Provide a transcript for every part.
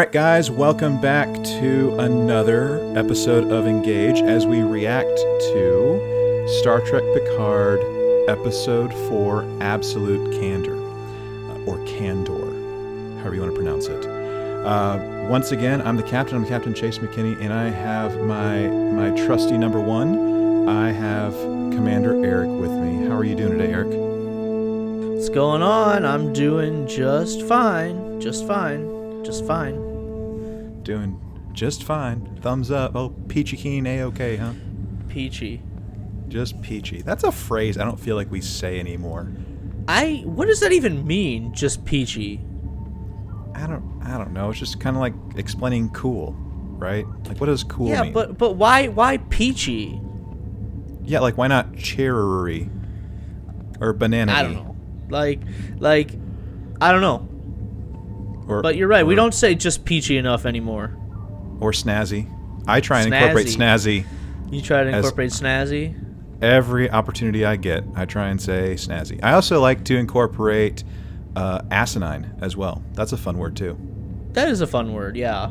All right, guys, welcome back to another episode of Engage as we react to Star Trek Picard Episode 4 Absolute Candor, uh, or Candor, however you want to pronounce it. Uh, once again, I'm the captain. I'm Captain Chase McKinney, and I have my my trusty number one. I have Commander Eric with me. How are you doing today, Eric? What's going on? I'm doing just fine. Just fine. Just fine. Doing just fine. Thumbs up. Oh, peachy keen, a okay, huh? Peachy. Just peachy. That's a phrase I don't feel like we say anymore. I what does that even mean? Just peachy. I don't. I don't know. It's just kind of like explaining cool, right? Like, what does cool yeah, mean? but but why why peachy? yeah, like why not cherry or banana? I don't know. Like like I don't know. Or, But you're right. We don't say just peachy enough anymore. Or snazzy. I try and incorporate snazzy You try to incorporate snazzy. every opportunity I get. I try and say snazzy. I also like to incorporate uh, asinine as well. That's a fun word too. That is a fun word. Yeah.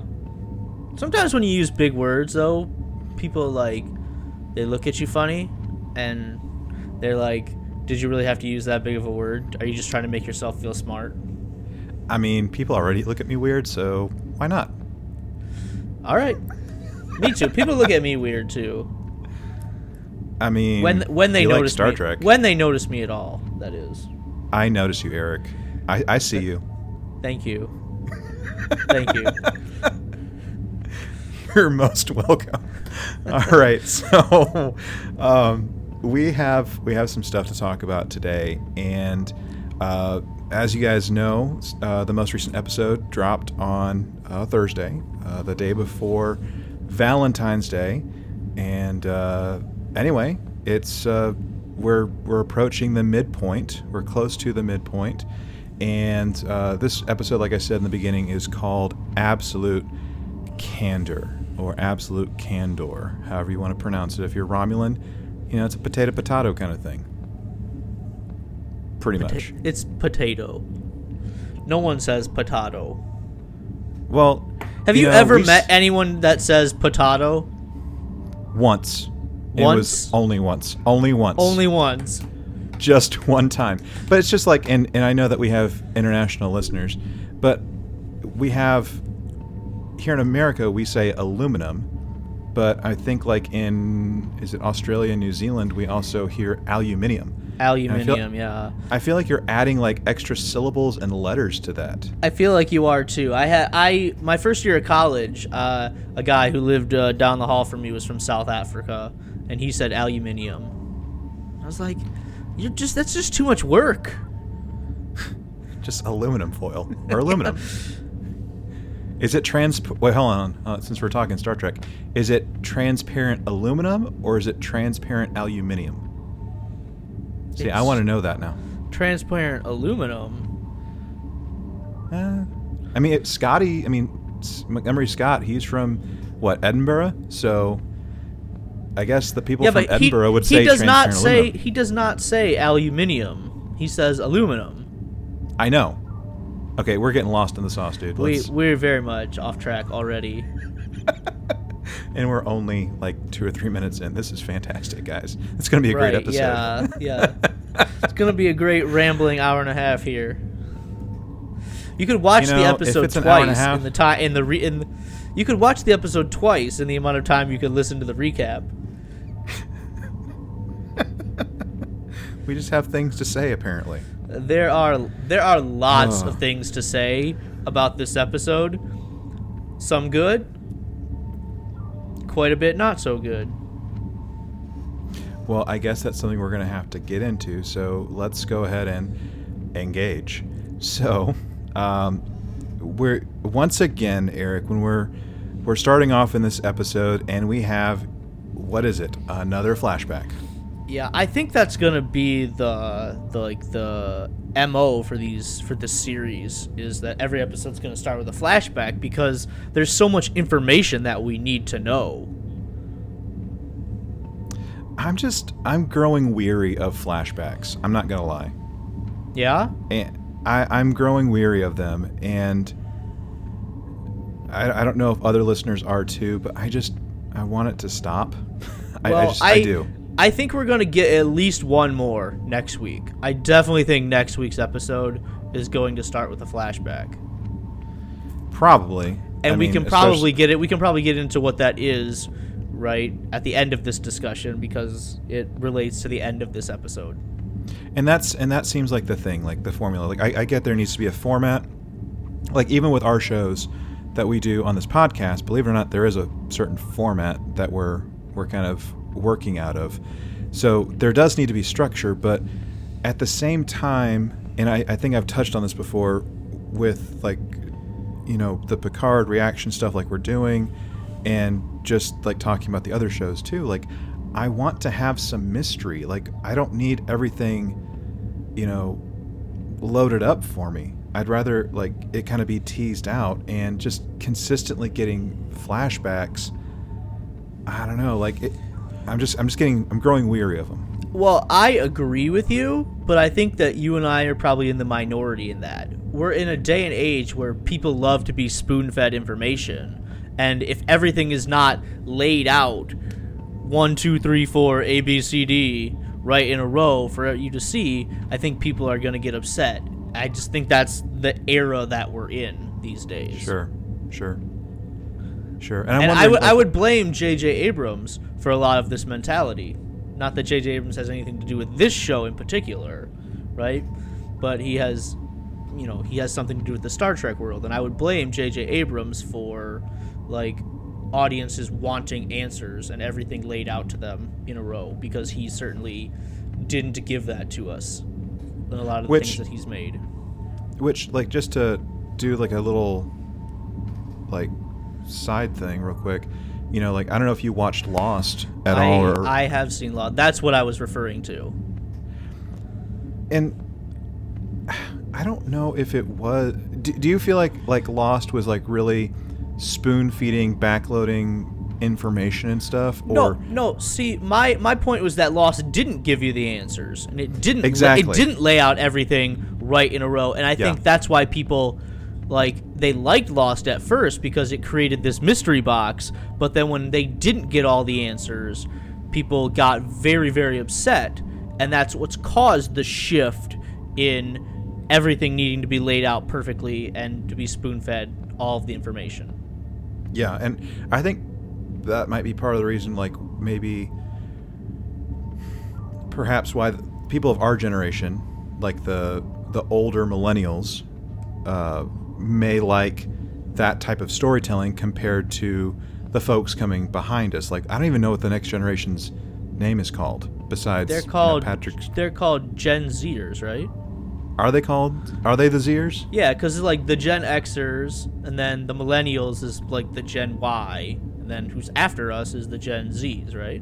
Sometimes when you use big words though, people like they look at you funny and they're like, "Did you really have to use that big of a word? Are you just trying to make yourself feel smart?" I mean, people already look at me weird, so why not? All right. Me too. People look at me weird too. I mean, When when they you like notice Star me, Trek. When they notice me at all, that is. I notice you, Eric. I, I see you. Thank you. Thank you. You're most welcome. All right, so um, we have we have some stuff to talk about today, and uh, as you guys know, uh, the most recent episode dropped on uh, Thursday, uh, the day before Valentine's Day, and uh, anyway, it's uh, we're we're approaching the midpoint. We're close to the midpoint, and uh, this episode, like I said in the beginning, is called Absolute candor or absolute candor, however you want to pronounce it. If you're Romulan, you know, it's a potato potato kind of thing. Pretty much. It's potato. No one says potato. Well, Have you, know, ever we s- met anyone that says potato? once? It Once? was only once. Only once. Only once. just one time. But it's just like, and, and I know that we have international listeners, but we have here in America we say aluminum, but I think like in is it Australia, New Zealand, we also hear aluminium. Aluminium, yeah. I feel like you're adding like extra syllables and letters to that. I feel like you are too. I had I my first year of college, uh, a guy who lived uh, down the hall from me was from South Africa, and he said aluminium. I was like, you're just that's just too much work. Just aluminum foil or aluminum. Is it trans? Wait, hold on. Uh, since we're talking Star Trek, is it transparent aluminum or is it transparent aluminium? See, I want to know that now. Transparent aluminum. Uh, I mean, it, Scotty. I mean, Montgomery Scott. He's from what Edinburgh, so I guess the people yeah, from Edinburgh he, would he say does not transparent say aluminum. he does not say aluminium. He says aluminum. I know. Okay, we're getting lost in the sauce, dude. We we're very much off track already. and we're only like two or three minutes in. This is fantastic, guys. It's going to be a great right? episode. Yeah, yeah. it's gonna be a great rambling hour and a half here. You could watch You the know, if episode it's an hour and a twice half- in the time in the re- in. The, you could watch the episode twice in the amount of time you could listen to the recap. we just have things to say, apparently. There are there are lots Ugh. of things to say about this episode. Some good, quite a bit not so good. Well, I guess that's something we're going to have to get into. So let's go ahead and engage. So, um, we're once again, Eric, when we're we're starting off in this episode, and we have what is it? Another flashback. Yeah, I think that's gonna be the the like the mo for these for this series is that every episode's gonna start with a flashback because there's so much information that we need to know. I'm just I'm growing weary of flashbacks. I'm not gonna lie. Yeah, and I, I'm growing weary of them, and I, I don't know if other listeners are too, but I just I want it to stop. I, Well, I just I, do. I think we're going to get at least one more next week. I definitely think next week's episode is going to start with a flashback. Probably. And I we mean, can probably get it we can probably get into what that is right at the end of this discussion because it relates to the end of this episode. and that's and that seems like the thing, like the formula. Like I, I get there needs to be a format. Like even with our shows that we do on this podcast, believe it or not, there is a certain format that we're we're kind of working out of. So there does need to be structure, but at the same time, and I, I think I've touched on this before with like you know the Picard reaction stuff like we're doing, and just like talking about the other shows too. Like I want to have some mystery. Like I don't need everything, you know, loaded up for me. I'd rather like it kind of be teased out and just consistently getting flashbacks. I don't know, like it, I'm just I'm just getting I'm growing weary of them. Well, I agree with you, but I think that you and I are probably in the minority in that. We're in a day and age where people love to be spoon fed information. And if everything is not laid out one, two, three, four, A, B, C, D, right in a row for you to see, I think people are going to get upset. I just think that's the era that we're in these days. Sure, sure, sure. And, And I would I would blame J.J. Abrams for a lot of this mentality. Not that J.J. Abrams has anything to do with this show in particular, right? But he has, you know, he has something to do with the Star Trek world, and I would blame J.J. Abrams for, like, audiences wanting answers and everything laid out to them in a row because he certainly didn't give that to us in a lot of the Which- things that he's made. which like just to do like a little like side thing real quick. You know, like I don't know if you watched Lost at I, all or I have seen Law. That's what I was referring to. and I don't know if it was. Do, do you feel like like Lost was like really spoon feeding, backloading information and stuff, or No, no. See, my my point was that Lost didn't give you the answers, and it didn't. Exactly. It didn't lay out everything right in a row, and I think Yeah. that's why people like they liked Lost at first because it created this mystery box. But then when they didn't get all the answers, people got very very upset, and that's what's caused the shift in everything needing to be laid out perfectly and to be spoon fed all of the information. Yeah, and I think that might be part of the reason, like maybe, perhaps why people of our generation, like the the older millennials, uh, may like that type of storytelling compared to the folks coming behind us. Like I don't even know what the next generation's name is called. Besides, They're you know, called Patrick. they're called Gen Zers, right? Are they called? Are they the Zers? Yeah, because like the Gen Xers, and then the Millennials is like the Gen Y, and then who's after us is the Gen Zs, right?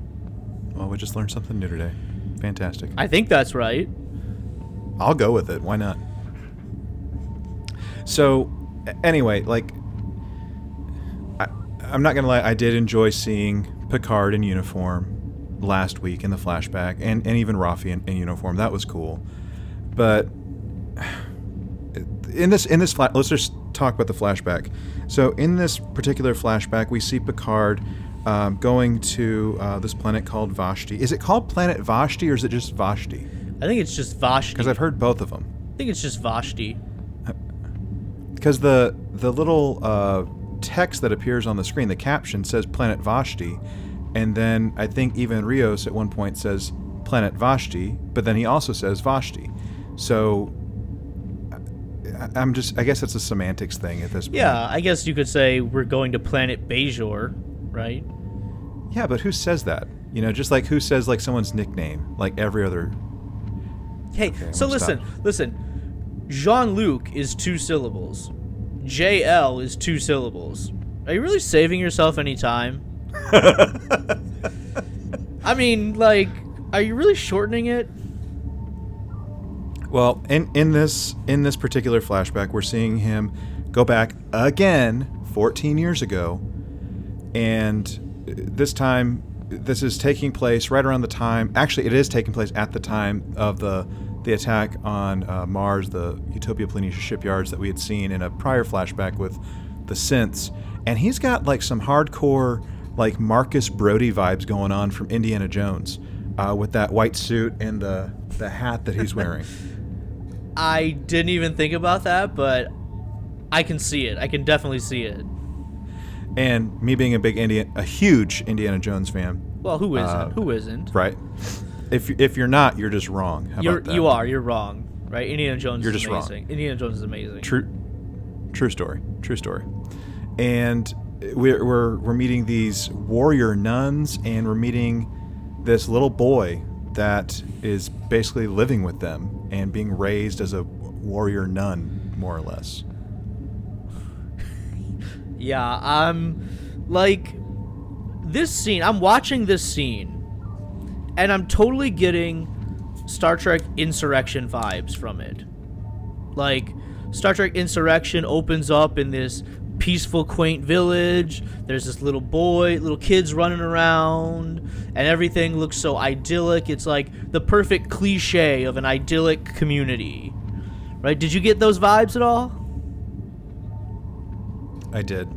Well, we just learned something new today. Fantastic. I think that's right. I'll go with it. Why not? So, anyway, like, I, I'm not gonna lie. I did enjoy seeing Picard in uniform last week in the flashback, and, and even Raffi in, in uniform. That was cool. But in this in this fla- let's just talk about the flashback. So in this particular flashback, we see Picard um, going to uh, this planet called Vashti. Is it called Planet Vashti or is it just Vashti? I think it's just Vashti. Because I've heard both of them. I think it's just Vashti. Because the the little uh, text that appears on the screen, the caption says Planet Vashti, and then I think even Rios at one point says Planet Vashti, but then he also says Vashti. So I- I'm just I guess it's a semantics thing at this point. Yeah, I guess you could say we're going to planet Bajor, right? Yeah, but who says that? You know, just like who says like someone's nickname, like every other. Hey, Okay, so listen, stop. listen. Jean Luc is two syllables. JL is two syllables. Are you really saving yourself any time? I mean, like, are you really shortening it? Well, in in this in this particular flashback, we're seeing him go back again 14 years ago, and this time this is taking place right around the time. Actually, it is taking place at the time of the the attack on uh, Mars, the Utopia Planitia shipyards that we had seen in a prior flashback with the synths. and he's got like some hardcore like Marcus Brody vibes going on from Indiana Jones, uh, with that white suit and the the hat that he's wearing. I didn't even think about that, but I can see it. I can definitely see it. and me being a big Indian, a huge Indiana Jones fan, Well, who isn't? Uh, who isn't? right? If if you're not, you're just wrong. How You're about that? you are. You're wrong. Right? Indiana Jones You're is just wrong. amazing. Indiana Jones is amazing. True, true story. True story. And we're, we're we're meeting these warrior nuns, and we're meeting this little boy that is basically living with them and being raised as a warrior nun, more or less. Yeah, I'm like this scene. I'm watching this scene, and I'm totally getting Star Trek Insurrection vibes from it. Like Star Trek Insurrection opens up in this peaceful, quaint village. There's this little boy, little kids running around, and everything looks so idyllic. It's like the perfect cliche of an idyllic community. Right? Did you get those vibes at all? I did.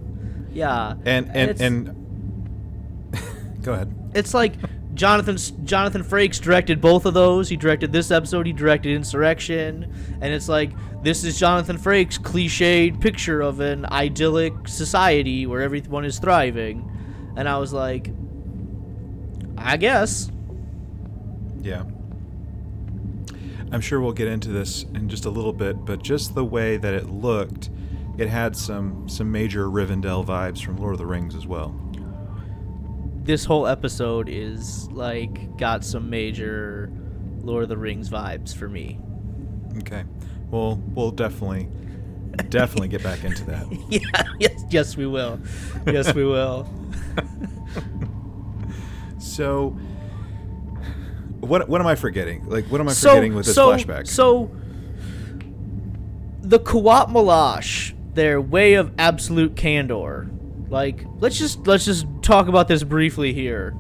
Yeah. And and it's- and go ahead. it's like Jonathan Jonathan Frakes directed both of those. He directed this episode. He directed Insurrection, and it's like this is Jonathan Frakes' cliched picture of an idyllic society where everyone is thriving, and I was like, I guess. Yeah. I'm sure we'll get into this in just a little bit, but just the way that it looked, it had some some major Rivendell vibes from Lord of the Rings as well. This whole episode is like got some major Lord of the Rings vibes for me. Okay. Well, we'll definitely definitely get back into that. yeah, yes, yes, we will. Yes, we will. So what what am I forgetting? Like what am I so, forgetting with this so, flashback? So the Qowat Milat, their way of absolute candor. Like, let's just let's just talk about this briefly here.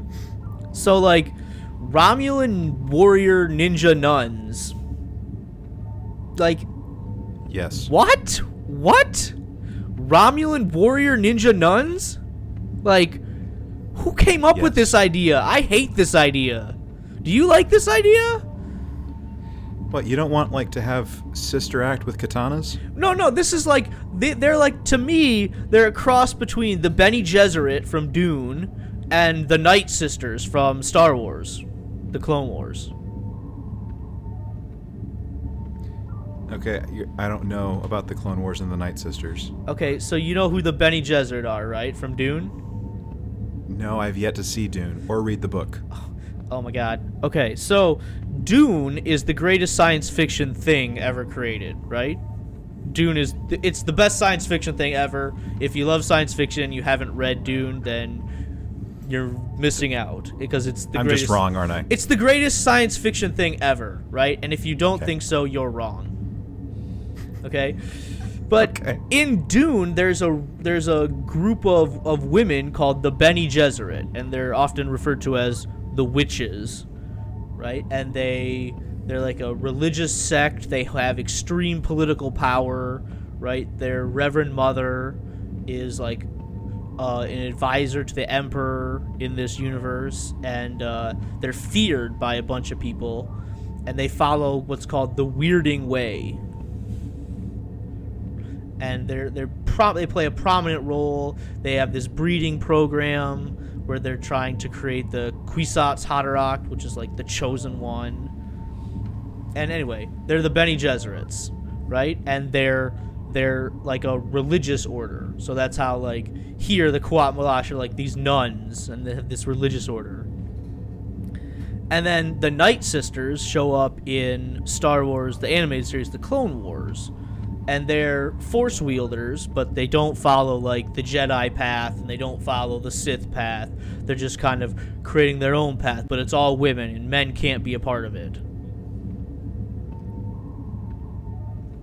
So like Romulan warrior ninja nuns. Like yes. what? What? Romulan warrior ninja nuns? Like who came up with this idea? I hate this idea. Do you like this idea? What, you don't want like to have sister act with katanas? No, no, this is like they, they're like to me they're a cross between the Bene Gesserit from Dune and the Night Sisters from Star Wars, the Clone Wars. Okay, I don't know about the Clone Wars and the Night Sisters. Okay, so you know who the Bene Gesserit are, right? From Dune. No, I've yet to see Dune or read the book. Oh my god. Okay, so Dune is the greatest science fiction thing ever created, right? Dune is th- it's the best science fiction thing ever. If you love science fiction and you haven't read Dune, then you're missing out because it's the I'm greatest just wrong, aren't I? It's the greatest science fiction thing ever, right? And if you don't Okay. think so, you're wrong. Okay? But Okay. in Dune, there's a there's a group of, of women called the Bene Gesserit, and they're often referred to as the witches, right? And they they're like a religious sect. They have extreme political power, right? Their Reverend Mother is like uh, an advisor to the Emperor in this universe, and uh, they're feared by a bunch of people, and they follow what's called the Weirding Way. And they're they're they play a prominent role. They have this breeding program where they're trying to create the Kwisatz Haderach, which is like the chosen one. And anyway, they're the Bene Gesserits, right? And they're they're like a religious order. So that's how like here the Qowat Milat are like these nuns and they have this religious order. And then the Night Sisters show up in Star Wars, the animated series, the Clone Wars. And they're force wielders, but they don't follow like the Jedi path and they don't follow the Sith path. They're just kind of creating their own path, but it's all women and men can't be a part of it.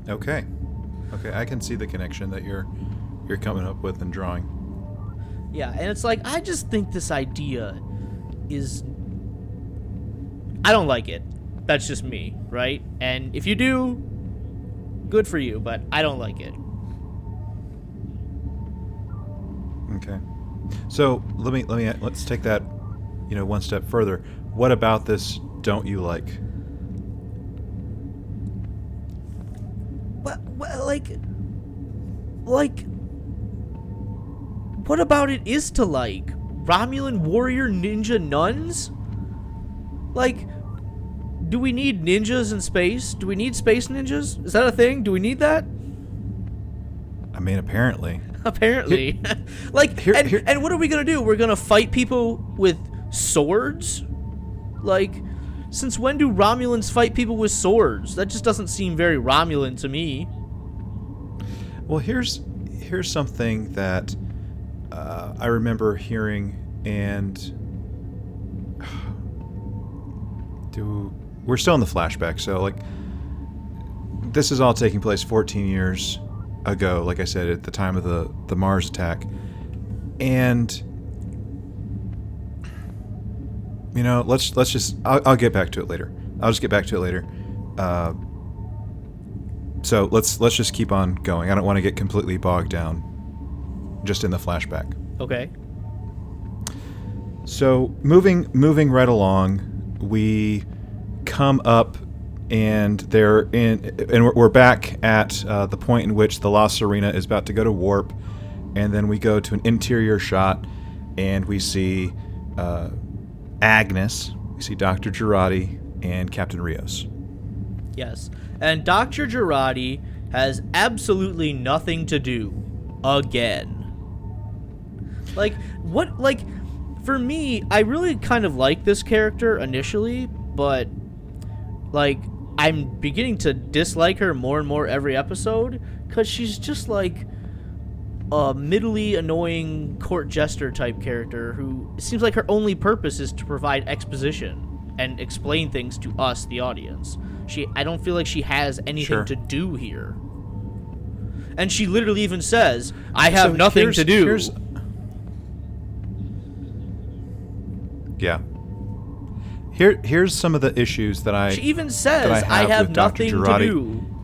Okay. Okay, I can see the connection that you're you're coming up with and drawing. Yeah, and it's like I just think this idea is I don't like it. That's just me, right? And if you do, good for you, but I don't like it. Okay. So let me let me let's take that, you know, one step further. What about this don't you like? What, what, like, like, what about it is to like? Romulan warrior ninja nuns? Like, do we need ninjas in space? Do we need space ninjas? Is that a thing? Do we need that? I mean, apparently. Apparently. like, Here- and, here- and what are we gonna do? We're gonna fight people with swords? Like, since when do Romulans fight people with swords? That just doesn't seem very Romulan to me. Well, here's here's something that uh, I remember hearing, and do we're still in the flashback. So like, this is all taking place 14 years ago. Like I said, at the time of the the Mars attack, and you know, let's let's just I'll, I'll get back to it later. I'll just get back to it later. Uh, so let's let's just keep on going. I don't want to get completely bogged down just in the flashback. Okay. So moving moving right along, we come up and they're in and we're- back at uh, the point in which the La Sirena is about to go to warp, and then we go to an interior shot, and we see uh, Agnes, we see Doctor Jurati and Captain Rios. Yes. And Dr. Jurati has absolutely nothing to do again. Like, what, like, for me, I really kind of like this character initially, but, like, I'm beginning to dislike her more and more every episode because she's just like a middly annoying court jester type character who seems like her only purpose is to provide exposition and explain things to us the audience she i don't feel like she has anything Sure. to do here and she literally even says i have So nothing here's- to do here's- Yeah. Here, here's some of the issues that I she even says I i have have, with Dr. nothing to do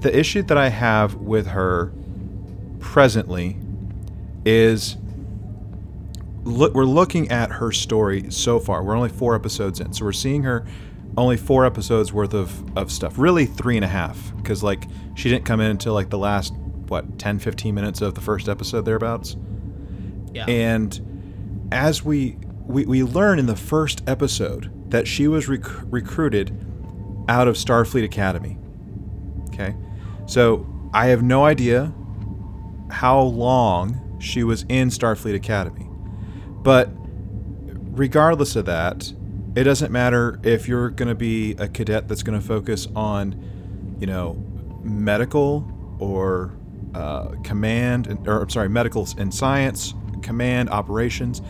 the issue that I have with her presently is look we're looking at her story so far. We're only four episodes in, so we're seeing her only four episodes worth of, of stuff. Really three and a half, because like she didn't come in until like the last what 10, 15 minutes of the first episode thereabouts. yeah And as we, we we learn in the first episode that she was rec- recruited out of Starfleet Academy. Okay, so I have no idea how long she was in Starfleet Academy, but regardless of that, it doesn't matter if you're going to be a cadet that's going to focus on, you know, medical or uh, command, and, or I'm sorry, medical and science, command, operations.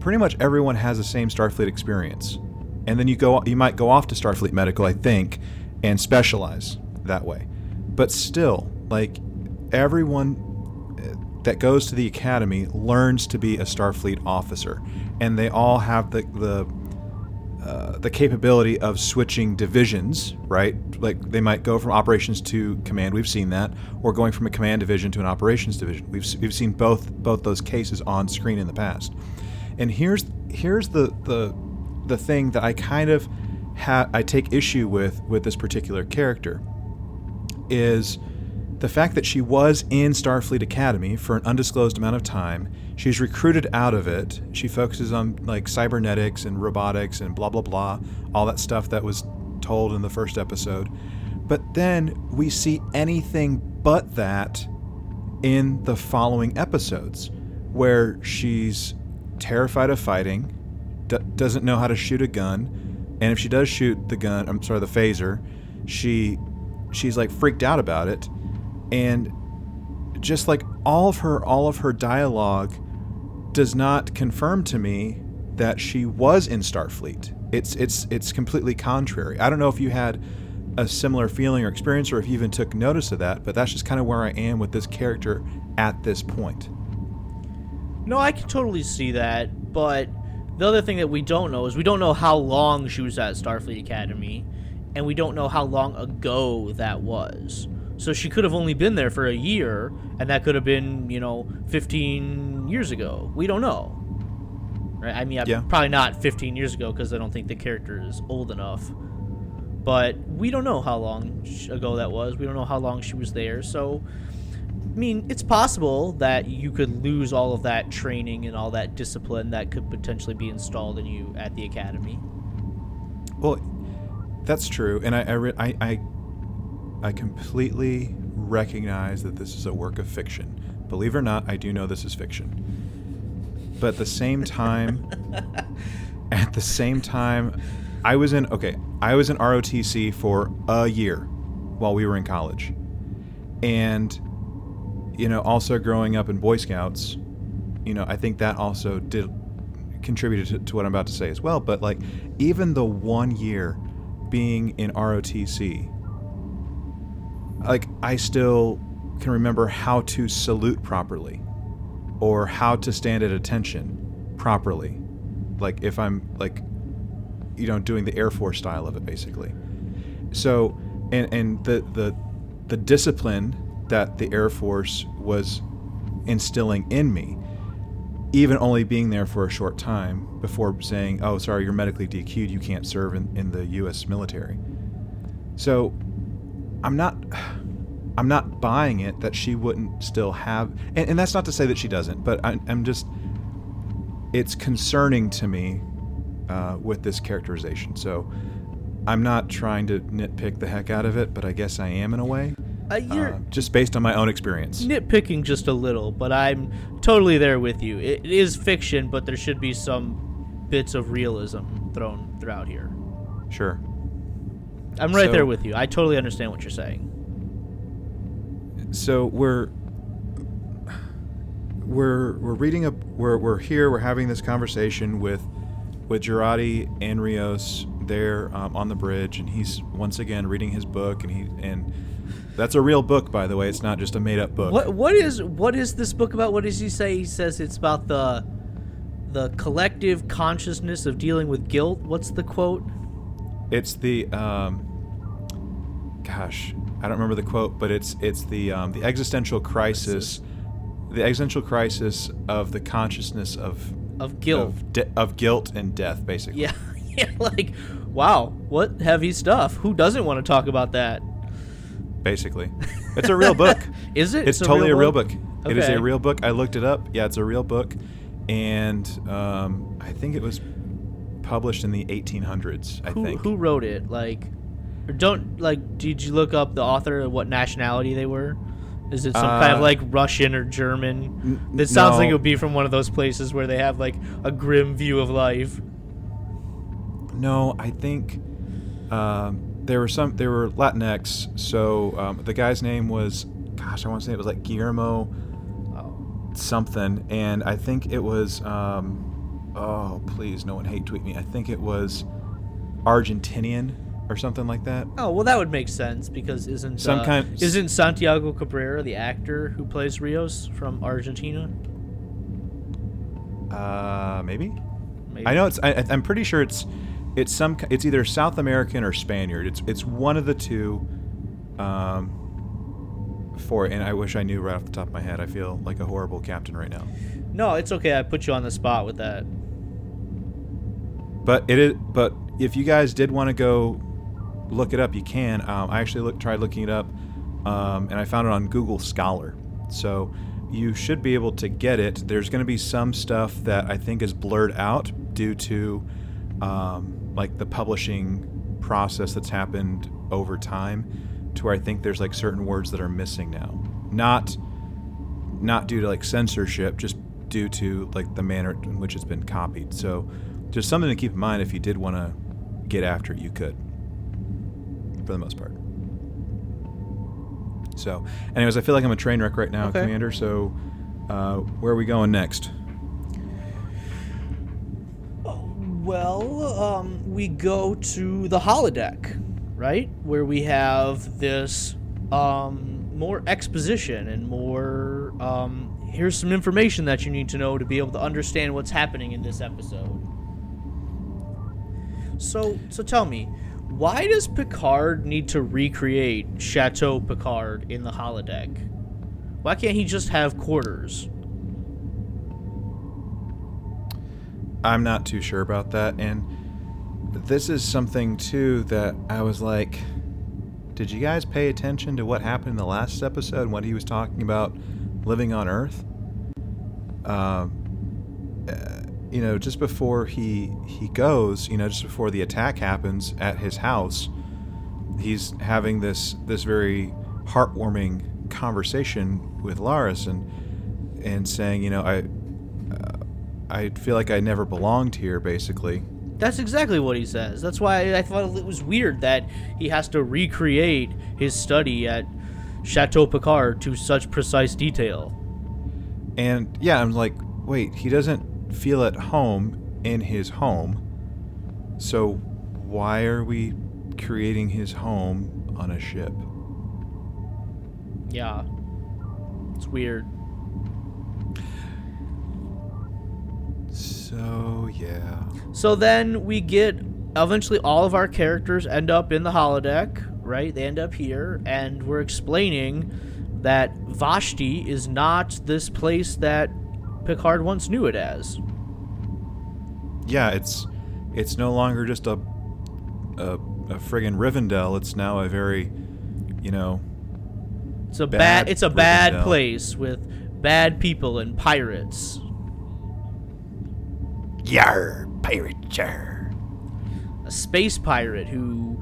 Pretty much everyone has the same Starfleet experience, and then you go, you might go off to Starfleet Medical, I think, and specialize that way. But still, like everyone uh, that goes to the academy learns to be a Starfleet officer, and they all have the the uh, the capability of switching divisions, right? Like they might go from operations to command. We've seen that, or going from a command division to an operations division. We've we've seen both both those cases on screen in the past. And here's here's the the the thing that I kind of ha- I take issue with with this particular character is the fact that she was in Starfleet Academy for an undisclosed amount of time. She's recruited out of it. She focuses on like cybernetics and robotics and blah blah blah, all that stuff that was told in the first episode. But then we see anything but that in the following episodes, where she's terrified of fighting, d- doesn't know how to shoot a gun, and if she does shoot the gun, I'm sorry, the phaser, she she's like freaked out about it, and just like all of her all of her dialogue does not confirm to me that she was in Starfleet. It's it's it's completely contrary. I don't know if you had a similar feeling or experience or if you even took notice of that, but that's just kind of where I am with this character at this point. No, I can totally see that, but the other thing that we don't know is we don't know how long she was at Starfleet Academy, and we don't know how long ago that was. So she could have only been there for a year, and that could have been, you know, 15 years ago. We don't know. Right? I mean, Yeah. probably not 15 years ago because I don't think the character is old enough. But we don't know how long ago that was. We don't know how long she was there. So, I mean, it's possible that you could lose all of that training and all that discipline that could potentially be installed in you at the academy. Well, that's true, and I I, re- I I completely recognize that this is a work of fiction. Believe it or not, I do know this is fiction. But at the same time, at the same time, I was in okay. I was in ROTC for a year while we were in college, and you know, also growing up in Boy Scouts, you know, I think that also did contributed to, to what I'm about to say as well. But like, even the one year being in ROTC, like I still can remember how to salute properly, or how to stand at attention properly. Like if I'm like, you know, doing the Air Force style of it, basically. So, and and the the the discipline that the Air Force was instilling in me even only being there for a short time before saying, "Oh, sorry, you're medically DQ'd. You can't serve in, in the U.S. military." So, I'm not, I'm not buying it that she wouldn't still have, and, and that's not to say that she doesn't, but I, I'm just, it's concerning to me uh, with this characterization. So, I'm not trying to nitpick the heck out of it, but I guess I am in a way, Uh, you're uh, just based on my own experience. nitpicking just a little, but I'm totally there with you. It, it is fiction, but there should be some bits of realism thrown throughout here. Sure. I'm right So- there with you. I totally understand what you're saying. so we're we're we're reading a we're we're here we're having this conversation with with Jurati and Rios there um, on the bridge and he's once again reading his book and he and that's a real book by the way it's not just a made up book What what is what is this book about? What does he say? He says it's about the the collective consciousness of dealing with guilt. What's the quote? it's the um gosh I don't remember the quote but it's it's the um, the existential crisis the existential crisis of the consciousness of Of guilt. of, de- of guilt and death basically Yeah, yeah. Like, wow, what heavy stuff. Who doesn't want to talk about that? basically. It's a real book. Is it? It's, totally a real book. It is Okay. a real book. I looked it up. Yeah, it's a real book, and um, I think it was published in the 1800s. I Who think. who wrote it? Like, or don't like. Did you look up the author? What nationality they were? Is it some kind of Uh, like Russian or German? This sounds like it would be from one of those places where they have like a grim view of life. No, I think um, there were some. There were Latinx. So um, the guy's name was, gosh, I want to say it was like Guillermo Oh. something, and I think it was. Um, oh, please, no one hate tweet me. I think it was Argentinian or something like that. Oh well, that would make sense because isn't Some uh, kind- isn't Santiago Cabrera the actor who plays Rios from Argentina? Uh, maybe. Maybe. I know it's. I, I'm pretty sure it's. It's some. It's either South American or Spaniard. It's. It's one of the two. Um. For and I wish I knew right off the top of my head. I feel like a horrible captain right now. No, it's okay. I put you on the spot with that. But it is. But if you guys did want to go look it up, you can. Um, I actually look, tried looking it up, um, and I found it on Google Scholar. So you should be able to get it. There's going to be some stuff that I think is blurred out due to um, like the publishing process that's happened over time, to where I think there's like certain words that are missing now. Not not due to like censorship, just due to like the manner in which it's been copied. So, just something to keep in mind if you did want to get after it, you could, for the most part. So, anyways, I feel like I'm a train wreck right now, Okay. Commander. So, uh, where are we going next? Well, um, we go to the holodeck, right? Where we have this um, more exposition and more. Um, here's some information that you need to know to be able to understand what's happening in this episode. So, so tell me, Why does Picard need to recreate Chateau Picard in the holodeck? Why can't he just have quarters? I'm not too sure about that. And this is something, too, that I was like, did you guys pay attention to what happened in the last episode when he was talking about living on Earth? Uh, you know, just before he he goes, you know, just before the attack happens at his house, he's having this this very heartwarming conversation with Laris and and saying, you know, I uh, I feel like I never belonged here, basically. That's exactly what he says. That's why I thought it was weird that he has to recreate his study at Chateau Picard to such precise detail. And yeah, I'm like, wait, he doesn't feel at home in his home. So why are we creating his home on a ship? Yeah. It's weird. So yeah. So then we get eventually all of our characters end up in the holodeck, right? They end up here, and we're explaining that Vashti is not this place that Picard once knew it as. Yeah, it's it's no longer just a a, a friggin' Rivendell. It's now a very, you know, It's a bad, Bad it's a bad place with bad people and pirates. yar pirate yar. A space pirate who,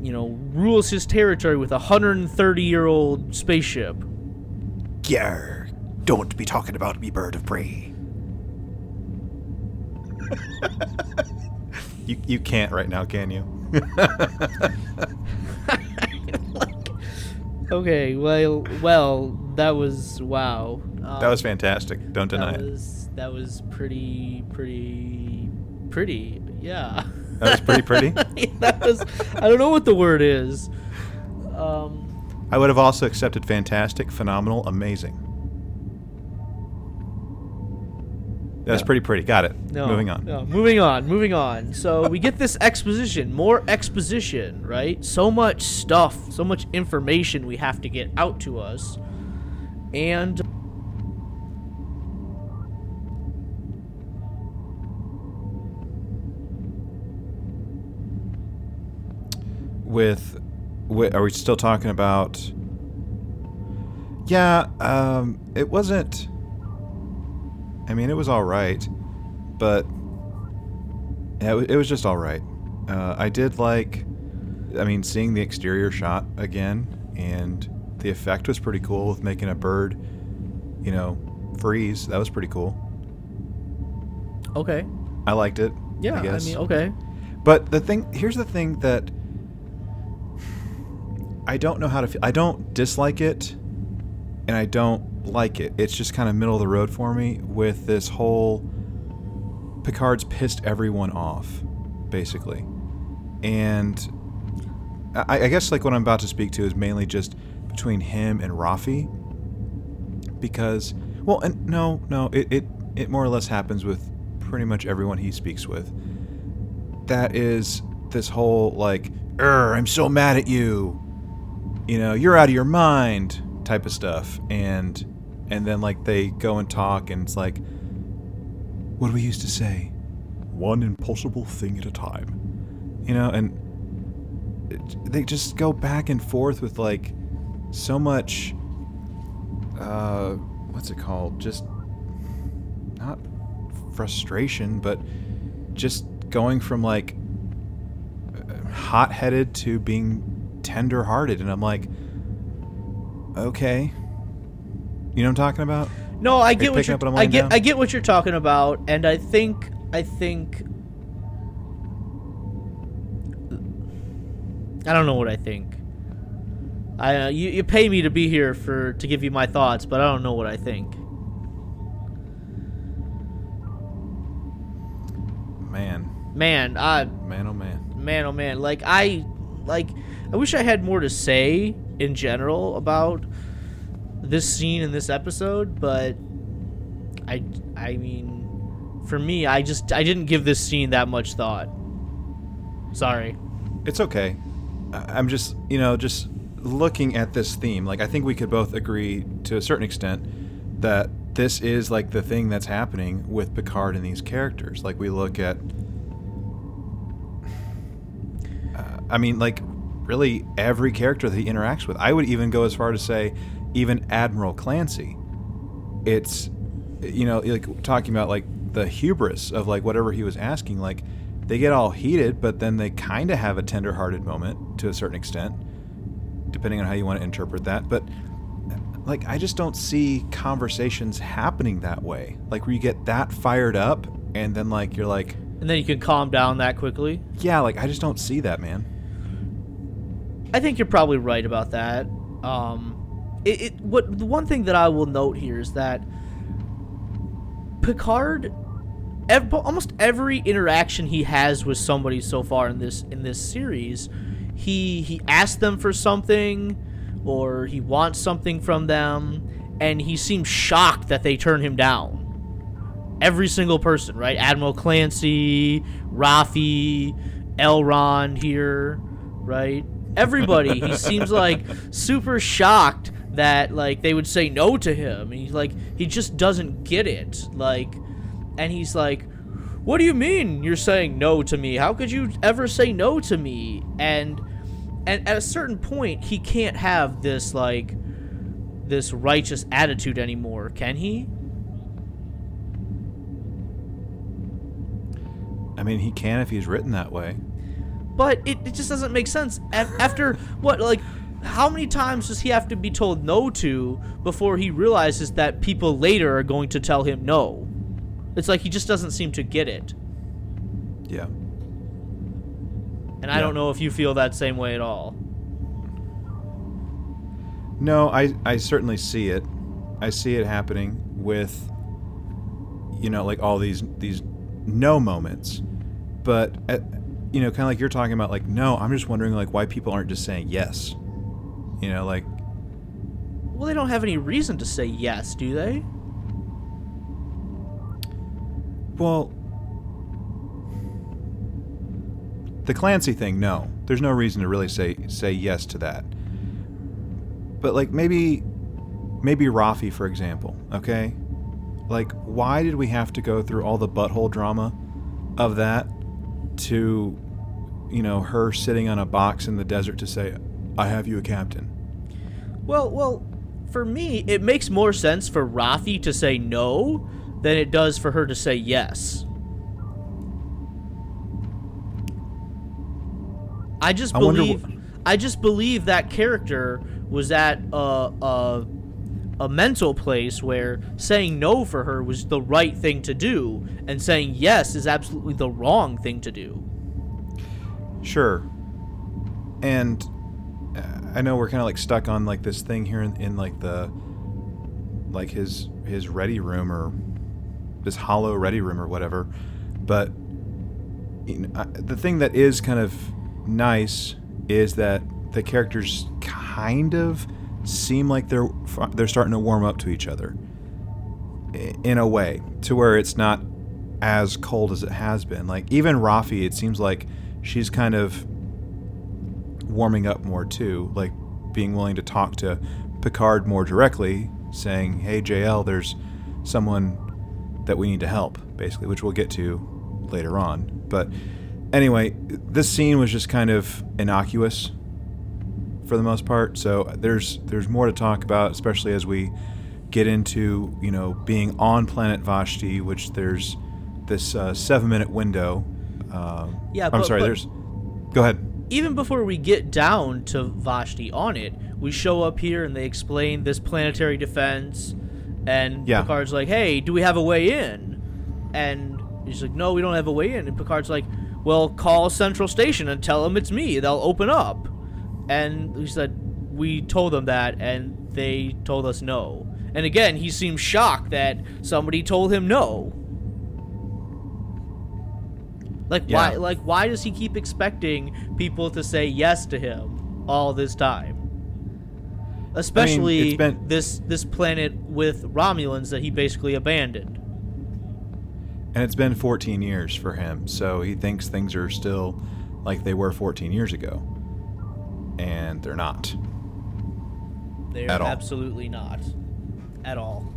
you know, rules his territory with a 130-year-old spaceship. Yar, don't be talking about me, bird of prey. you you can't right now, can you? Okay, well, well, that was wow. Um, that was fantastic. Don't deny that it. that was pretty pretty pretty. Yeah. That was pretty pretty. that was I don't know what the word is. Um I would have also accepted fantastic, phenomenal, amazing. That's pretty pretty. Got it. no. Moving on. No, moving on. Moving on. So we get this exposition, more exposition, right? So much stuff, so much information we have to get out to us. And with, with are we still talking about yeah um it wasn't i mean it was all right but yeah, it, wa- it was just all right uh, i did like i mean seeing the exterior shot again and the effect was pretty cool with making a bird you know freeze that was pretty cool okay. i liked it Yeah, i I, mean, okay. But the thing here's the thing that I don't know how to feel. I don't dislike it and I don't like it. It's just kind of middle of the road for me with this whole Picard's pissed everyone off, basically. And I, I guess like what I'm about to speak to is mainly just between him and Raffi. Because well and no, no, it, it, it more or less happens with pretty much everyone he speaks with that is this whole like, "Err, I'm so mad at you," you know, "You're out of your mind" type of stuff, and and then like they go and talk, and it's like, what do we used to say? One impossible thing at a time, you know, and they just go back and forth with like so much. Uh, what's it called? Just not frustration, but just going from like hot-headed to being tender-hearted and i'm like okay you know what i'm talking about No, I get what you're. I get. down? I get what you're talking about, and I think. I think. I don't know what I think. I uh, you, you pay me to be here for to give you my thoughts, but I don't know what I think. man Man, I man oh man man oh man like i like i wish i had more to say in general about this scene in this episode but i i mean for me i just i didn't give this scene that much thought sorry It's okay. I'm just, you know, just looking at this theme. Like, I think we could both agree to a certain extent that this is like the thing that's happening with Picard and these characters. Like, we look at. Uh, I mean, like, really every character that he interacts with. I would even go as far to say, even Admiral Clancy. It's, you know, like talking about like the hubris of like whatever he was asking. Like, they get all heated, but then they kind of have a tender-hearted moment to a certain extent, depending on how you want to interpret that. But like, I just don't see conversations happening that way. Like, where you get that fired up, and then like you're like, And then you can calm down that quickly. yeah, like I just don't see that, man. I think you're probably right about that. Um, it, it what the one thing that I will note here is that Picard, ev- almost every interaction he has with somebody so far in this in this series, he he asks them for something, or he wants something from them, and he seems shocked that they turn him down. Every single person, right? Admiral Clancy, Raffi, Elrond here, right? Everybody, he seems like super shocked that like they would say no to him. He's like he just doesn't get it. Like and he's like what do you mean you're saying no to me? How could you ever say no to me? And and at a certain point he can't have this like this righteous attitude anymore, can he? I mean, he can if he's written that way. But it, it just doesn't make sense. After what, like, how many times does he have to be told no to before he realizes that people later are going to tell him no? It's like he just doesn't seem to get it. Yeah. And I don't know if you feel that same way at all. No, I I certainly see it. I see it happening with you know like all these these no moments. But at, you know, kind of like you're talking about like no, I'm just wondering like why people aren't just saying yes. You know, like Well, they don't have any reason to say yes, do they? well the Clancy thing, no. There's no reason to really say say yes to that. But like maybe maybe Raffi for example, okay? Like why did we have to go through all the butthole drama of that to you know, her sitting on a box in the desert to say I have you a captain. Well, well, for me, it makes more sense for Raffi to say no than it does for her to say yes. I just I believe wh- I just believe that character was at a, a a mental place where saying no for her was the right thing to do and saying yes is absolutely the wrong thing to do. Sure. And I know we're kind of like stuck on like this thing here in, in like the like his his ready room or this hollow ready room or whatever. But you know, the thing that is kind of nice is that the characters kind of seem like they're they're starting to warm up to each other in a way to where it's not as cold as it has been. Like even Raffi, it seems like she's kind of warming up more too, like being willing to talk to Picard more directly, saying, "Hey JL, there's someone that we need to help," basically, which we'll get to later on. But anyway, this scene was just kind of innocuous for the most part. So there's there's more to talk about, especially as we get into you know being on planet Vashti, which there's this uh, seven minute window. Um, Yeah, I'm but- sorry. but- there's. Go ahead. Even before we get down to Vashti on it, we show up here and they explain this planetary defense, and Yeah. Picard's like, "Hey, do we have a way in?" And he's like, "No, we don't have a way in." And Picard's like, "Well, call Central Station and tell them it's me. They'll open up." And he said, "We told them that, and they told us no." And again, he seems shocked that somebody told him no. Like why like why does he keep expecting people to say yes to him all this time? Especially it's been- this this planet with Romulans that he basically abandoned. And it's been 14 years for him, so he thinks things are still like they were 14 years ago, and they're not. They're all. absolutely not. At all.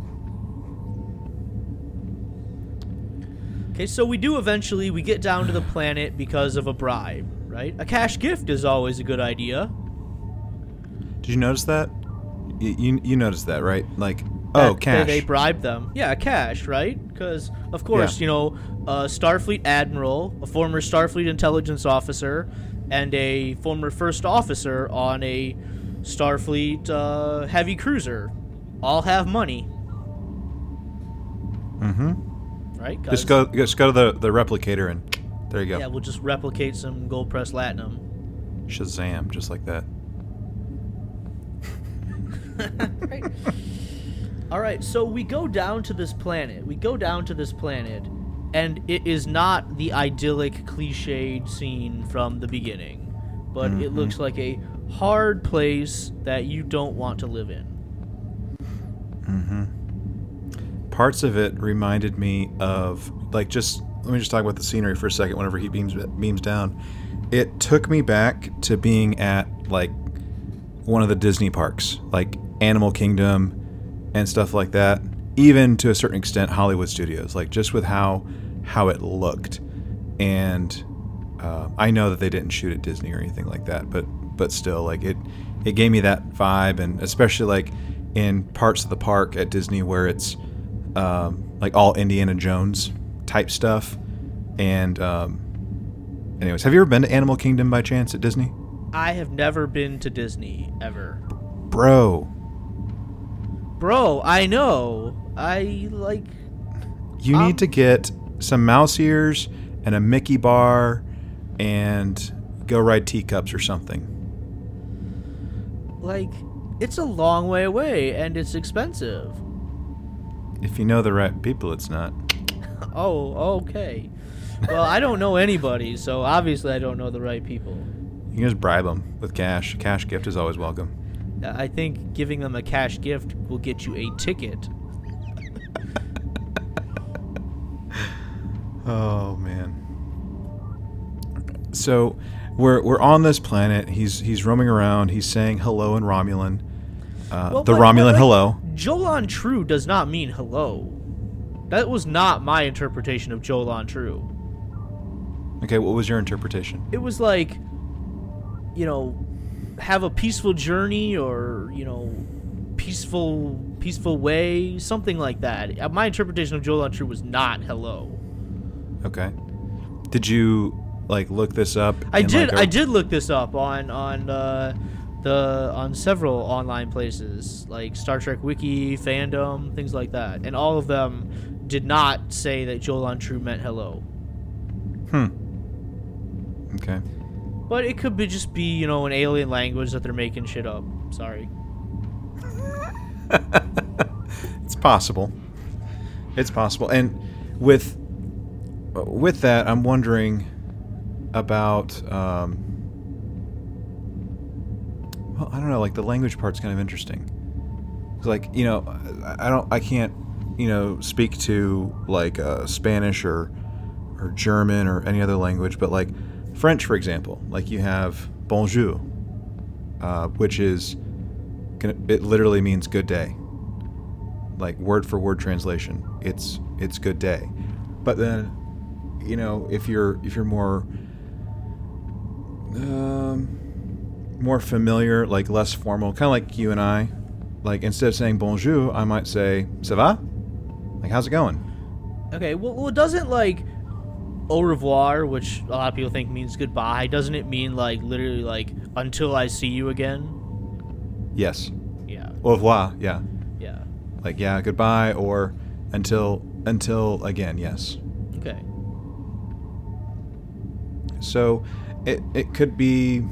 Okay, so we do eventually we get down to the planet because of a bribe, right? A cash gift is always a good idea. Did you notice that? You you, you noticed that, right? Like, oh, cash. They, they bribed them. Yeah, cash, right? Because of course, Yeah. you know, a Starfleet admiral, a former Starfleet intelligence officer, and a former first officer on a Starfleet uh, heavy cruiser all have money, mm-hmm. Right? Just go just go to the the replicator and there you go. Yeah, we'll just replicate some gold press latinum. Shazam, just like that. right. All right, so we go down to this planet. We go down to this planet, and it is not the idyllic, cliched scene from the beginning, but it Mhm. looks like a hard place that you don't want to live in. Mm-hmm. Parts of it reminded me of like just let me just talk about the scenery for a second. Whenever he beams beams down, it took me back to being at like one of the Disney parks, like Animal Kingdom and stuff like that. Even to a certain extent, Hollywood Studios, like just with how how it looked, and uh, I know that they didn't shoot at Disney or anything like that, but but still, like it it gave me that vibe, and especially like in parts of the park at Disney where it's um, like all Indiana Jones type stuff. And um, anyways, have you ever been to Animal Kingdom by chance at Disney, I have never been to Disney ever. bro? Bro, I know. I like You Um, need to get some mouse ears and a Mickey bar, and go ride teacups or something. like it's a long way away and it's expensive. If you know the right people, it's not. Oh, okay. Well, I don't know anybody, so obviously I don't know the right people. You can just bribe them with cash. A cash gift is always welcome. I think giving them a cash gift will get you a ticket. Oh man. So we're we're on this planet. He's he's roaming around. He's saying hello in Romulan. Uh, Well, the but- Romulan but, like, hello. Jolan Tru does not mean hello. That was not my interpretation of Jolan Tru. Okay, what was your interpretation? It was like, you know, have a peaceful journey or, you know, peaceful peaceful way, something like that. My interpretation of Jolan Tru was not hello. Okay. Did you like look this up? I did. like, I did look this up on on uh, the on several online places like Star Trek Wiki, fandom, things like that, and all of them did not say that Jolan Tru meant hello. Hmm. Okay. But it could be just be you know an alien language that they're making shit up. Sorry. it's possible. It's possible. And with with that, I'm wondering about um, well, I don't know, like the language part's kind of interesting. Like, you know, I don't I can't, you know, speak to like uh, Spanish or or German or any other language, but like French, for example, like you have bonjour, uh, which is it literally means good day like word for word translation it's it's good day but then you know if you're if you're more um, more familiar like less formal kind of like you and i like instead of saying bonjour i might say ça va like how's it going Okay. Well, well, doesn't like au revoir, which a lot of people think means goodbye, doesn't it mean like literally like until I see you again? yes Yeah. au revoir yeah Yeah. like yeah goodbye or until until again yes Okay. So it it could be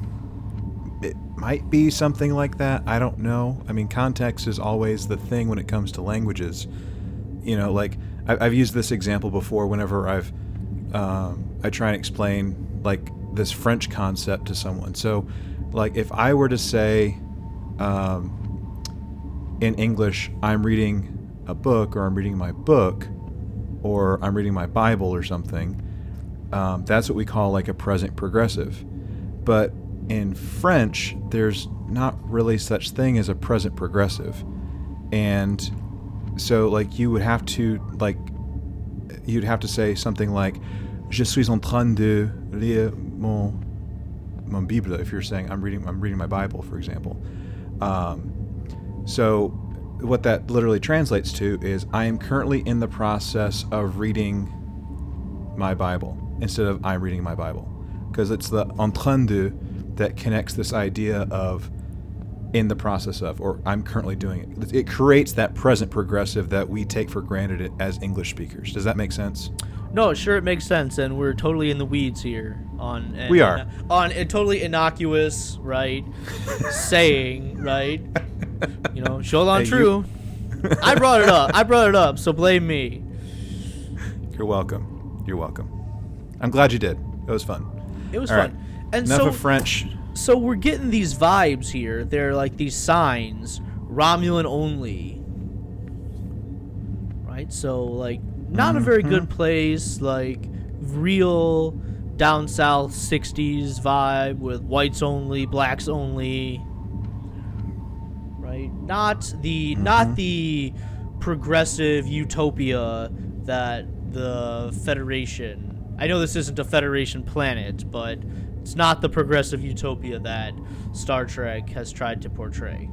might be something like that. I don't know. I mean, context is always the thing when it comes to languages. You know, like I've used this example before. Whenever I've um, I try and explain like this French concept to someone. So, like if I were to say um, in English, I'm reading a book or I'm reading my book or I'm reading my Bible or something um, that's what we call like a present progressive. But in French, there's not really such thing as a present progressive, and so like you would have to like you'd have to say something like "Je suis en train de lire mon mon Bible." If you're saying I'm reading I'm reading my Bible, for example. Um, so what that literally translates to is I am currently in the process of reading my Bible instead of I'm reading my Bible because it's the en train de that connects this idea of in the process of or I'm currently doing it. It creates that present progressive that we take for granted as English speakers. Does that make sense? No, sure, it makes sense, and we're totally in the weeds here on. An, We are. on a totally innocuous, right, saying, right. You know, Sholan Hey, you- true. I brought it up. I brought it up, so blame me. You're welcome. You're welcome. I'm glad you did. It was fun. It was All right. And Enough so, of French. so we're getting these vibes here. They're like these signs, Romulan only. Right? So like not a very Mm-hmm. good place, like real down south 60s vibe with whites only, blacks only. Right? Not the Mm-hmm. not the progressive utopia that the Federation I know this isn't a Federation planet, but it's not the progressive utopia that Star Trek has tried to portray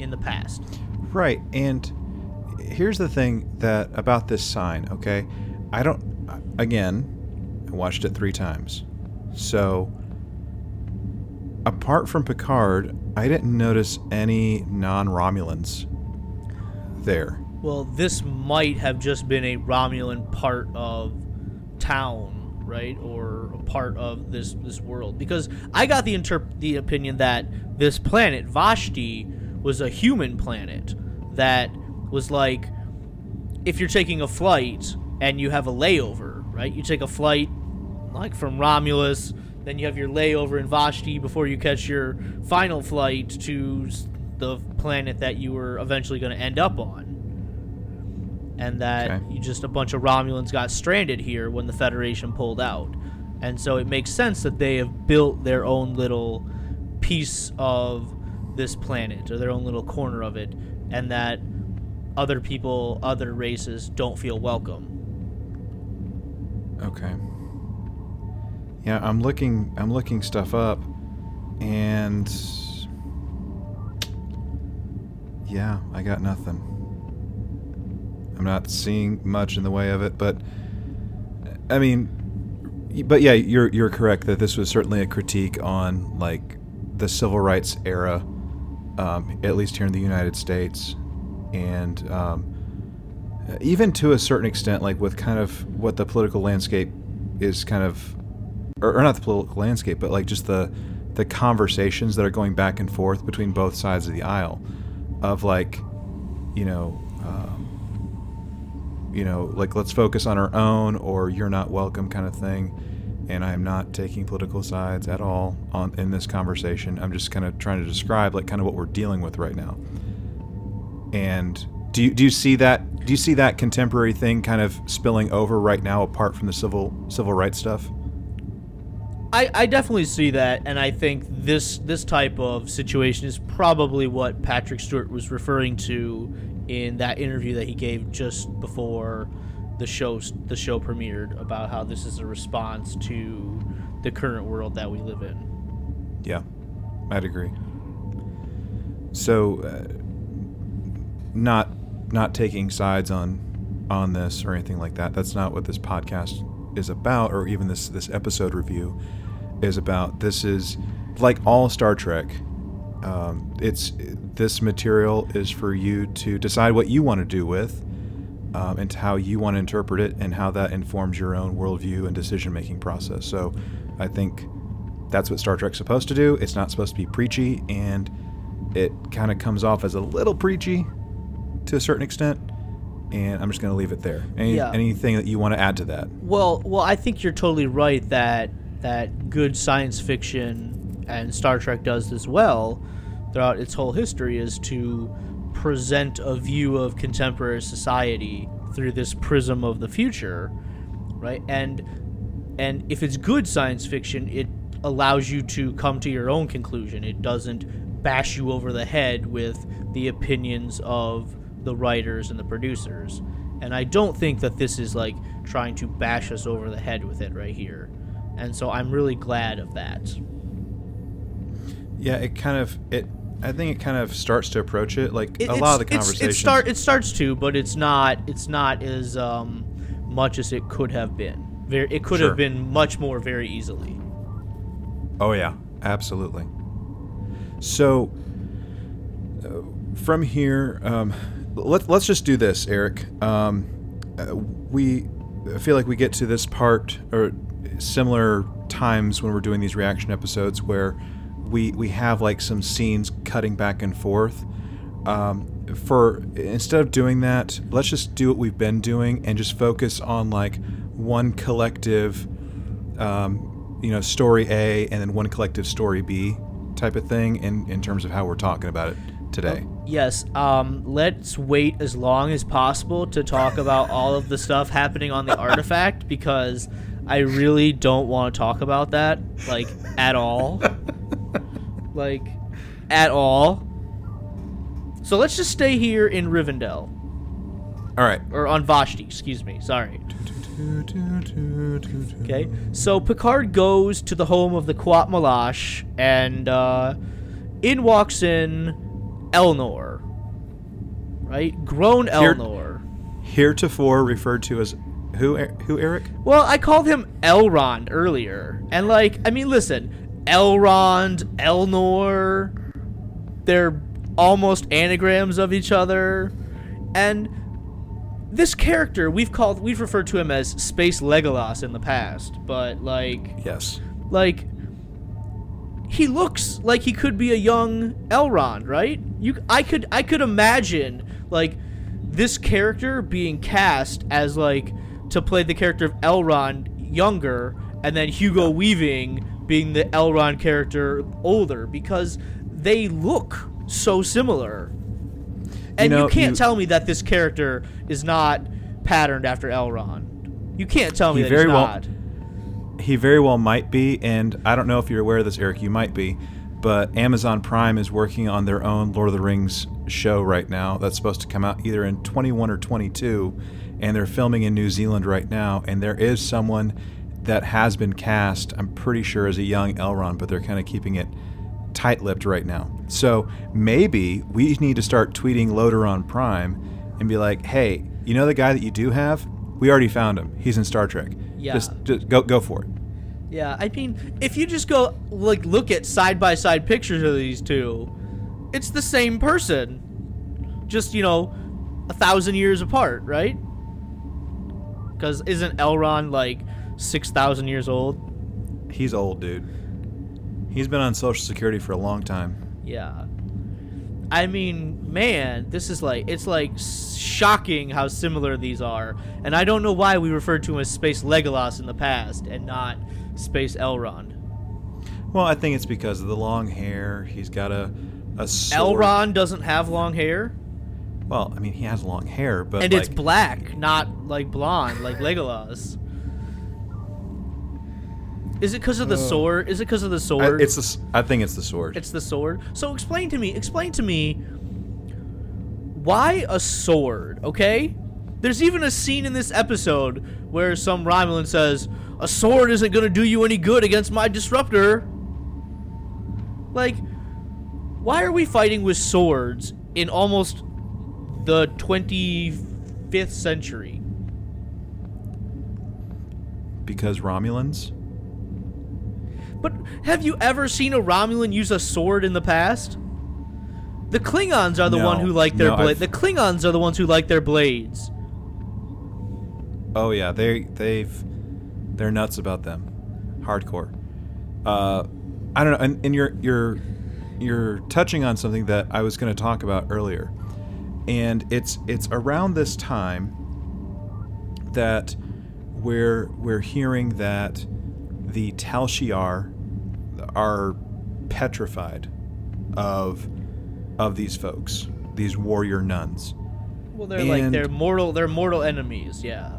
in the past. Right. And here's the thing that about this sign, okay? I don't again, I watched it 3 times. So apart from Picard, I didn't notice any non-Romulans there. Well, this might have just been a Romulan part of town, right, or a part of this this world. Because I got the interp- the opinion that this planet Vashti was a human planet that was like if you're taking a flight and you have a layover, right? You take a flight like from Romulus, then you have your layover in Vashti before you catch your final flight to the planet that you were eventually going to end up on. And that Okay. you just a bunch of Romulans got stranded here when the Federation pulled out. And so it makes sense that they have built their own little piece of this planet or their own little corner of it and that other people, other races don't feel welcome. Okay. Yeah, I'm looking I'm looking stuff up and yeah, I got nothing. I'm not seeing much in the way of it, but I mean but yeah, you're you're correct that this was certainly a critique on like the civil rights era um, at least here in the United States. And um, even to a certain extent, like with kind of what the political landscape is kind of, or, or not the political landscape, but like just the the conversations that are going back and forth between both sides of the aisle, of like, you know, you know, like let's focus on our own, or you're not welcome, kind of thing. And I'm not taking political sides at all on in this conversation. I'm just kind of trying to describe like kind of what we're dealing with right now. And do you do you see that do you see that contemporary thing kind of spilling over right now apart from the civil civil rights stuff? I, I definitely see that, and I think this this type of situation is probably what Patrick Stewart was referring to in that interview that he gave just before the show the show premiered about how this is a response to the current world that we live in. Yeah, I'd agree. So, uh, not not taking sides on on this or anything like that. That's not what this podcast is about, or even this this episode review is about. This is like all Star Trek. Um, it's this material is for you to decide what you want to do with, um, and how you want to interpret it, and how that informs your own worldview and decision making process. So, I think that's what Star Trek's supposed to do. It's not supposed to be preachy, and it kind of comes off as a little preachy to a certain extent. And I'm just going to leave it there. Any, Yeah. Anything that you want to add to that? Well, well, I think you're totally right that that good science fiction and Star Trek does this well throughout its whole history is to present a view of contemporary society through this prism of the future right? And and if it's good science fiction, it allows you to come to your own conclusion. It doesn't bash you over the head with the opinions of the writers and the producers. And I don't think that this is like trying to bash us over the head with it right here. And so I'm really glad of that. Yeah, it kind of it. I think it kind of starts to approach it like It- a lot of the conversations. It start it starts to, but it's not it's not as um, much as it could have been. Very, it could Sure. have been much more very easily. Oh yeah, absolutely. So uh, from here, um, let, let's just do this, Eric. Um, uh, we I feel like we get to this part or similar times when we're doing these reaction episodes where we we have like some scenes cutting back and forth. Um, for instead of doing that, let's just do what we've been doing and just focus on like one collective um, you know, story A and then one collective story B type of thing in, in terms of how we're talking about it today. Yes. Um, let's wait as long as possible to talk about all of the stuff happening on the artifact because I really don't want to talk about that like at all. like at all. So let's just stay here in Rivendell All right. or on Vashti, excuse me. Sorry. Okay, so Picard goes to the home of the Qowat Milat, and uh, in walks in Elnor, right? Grown Here- Elnor. Heretofore referred to as who? Who? Eric? Well, I called him Elrond earlier, and like, I mean, listen, Elrond, Elnor, they're almost anagrams of each other, and this character we've called we've referred to him as Space Legolas in the past, but like. Yes. like he looks like he could be a young Elrond, right? You I could I could imagine like this character being cast as like to play the character of Elrond younger and then Hugo Weaving being the Elrond character older because they look so similar. And you, know, can't you- tell me that this character is not patterned after Elrond. You can't tell me He that very he's well- not. He very well might be, and I don't know if you're aware of this, Eric. You might be, but Amazon Prime is working on their own Lord of the Rings show right now. That's supposed to come out either in 21 or 22, and they're filming in New Zealand right now. And there is someone that has been cast. I'm pretty sure as a young Elrond, but they're kind of keeping it tight-lipped right now. So maybe we need to start tweeting Loader on Prime and be like, "Hey, you know the guy that you do have? We already found him. He's in Star Trek. Yeah. Just, just go go for it." Yeah, I mean, if you just go like look at side by side pictures of these two, it's the same person, just you know, a thousand years apart, right? Because isn't Elrond like six thousand years old? He's old, dude. He's been on Social Security for a long time. Yeah. I mean, man, this is like it's like shocking how similar these are, and I don't know why we referred to him as Space Legolas in the past and not Space Elrond. Well, I think it's because of the long hair. He's got a a sword. Elrond doesn't have long hair. Well, I mean, he has long hair, but and like, it's black, not like blonde, like Legolas. Is it because of the uh, sword? Is it because of the I, sword? it's the. I think it's the sword. it's the sword. So explain to me. Explain to me. Why a sword? Okay. There's even a scene in this episode where some Romulan says, "A sword isn't gonna do you any good against my disruptor." Like, why are we fighting with swords in almost the 25th century? because Romulans. But have you ever seen a Romulan use a sword in the past? The Klingons are the No, one who like their no, blade. The Klingons are the ones who like their blades. Oh yeah, they they've they're nuts about them, hardcore. Uh, I don't know, and, and you're you're you're touching on something that I was going to talk about earlier, and it's it's around this time that we're we're hearing that the Tal Shiar are petrified of of these folks, these warrior nuns. Well, they're like And- they're mortal. They're mortal enemies. Yeah.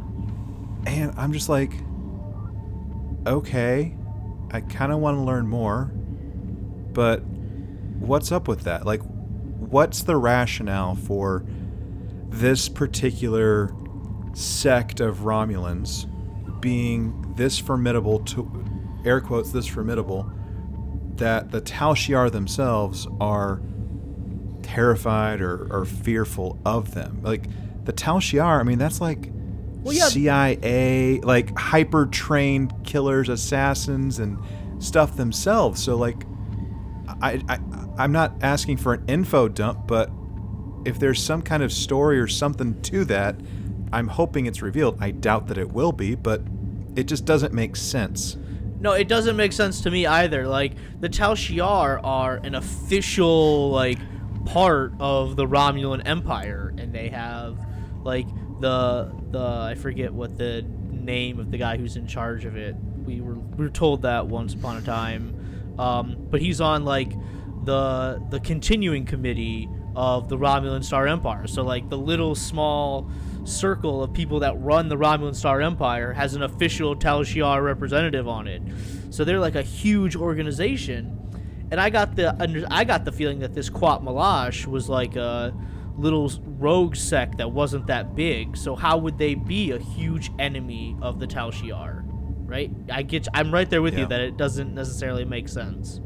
and I'm just like, okay, I kind of want to learn more, but what's up with that? Like, what's the rationale for this particular sect of Romulans being this formidable to air quotes this formidable that the Tal Shiar themselves are terrified or, or fearful of them. Like the Tal Shiar, I mean, that's like Well, yeah. CIA, like hyper trained killers, assassins, and stuff themselves. So like, I, I I'm not asking for an info dump, but if there's some kind of story or something to that, I'm hoping it's revealed. I doubt that it will be, but it just doesn't make sense. No, it doesn't make sense to me either. Like the Tal Shiar are an official like part of the Romulan Empire, and they have like the the I forget what the name of the guy who's in charge of it. We were we were told that once upon a time, um, but he's on like the the continuing committee of the Romulan Star Empire. So like the little small circle of people that run the Romulan Star Empire has an official Tal Shiar representative on it. So they're like a huge organization. And I got the under, I got the feeling that this Qowat Milat was like a little rogue sect that wasn't that big. So how would they be a huge enemy of the Tal Shiar? Right? I get I'm right there with Yeah. you that it doesn't necessarily make sense.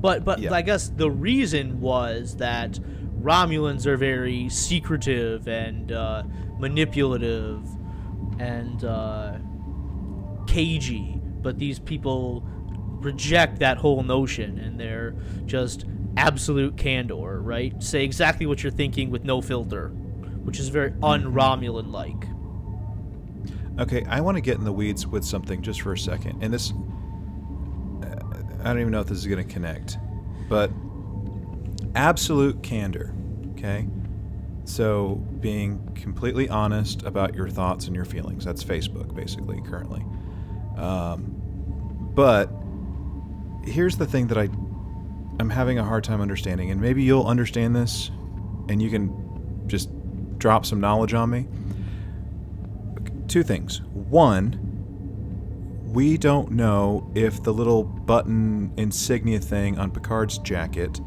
But but Yeah. I guess the reason was that Romulans are very secretive and uh, manipulative and uh, cagey, but these people reject that whole notion and they're just absolute candor, right? Say exactly what you're thinking with no filter, which is very un-Romulan like. Okay, I want to get in the weeds with something just for a second. And this, I don't even know if this is going to connect, but absolute candor, okay? So being completely honest about your thoughts and your feelings. That's Facebook, basically, currently. Um, but here's the thing that I, I'm having a hard time understanding, and maybe you'll understand this, and you can just drop some knowledge on me two things. One, we don't know if the little button insignia thing on Picard's jacket,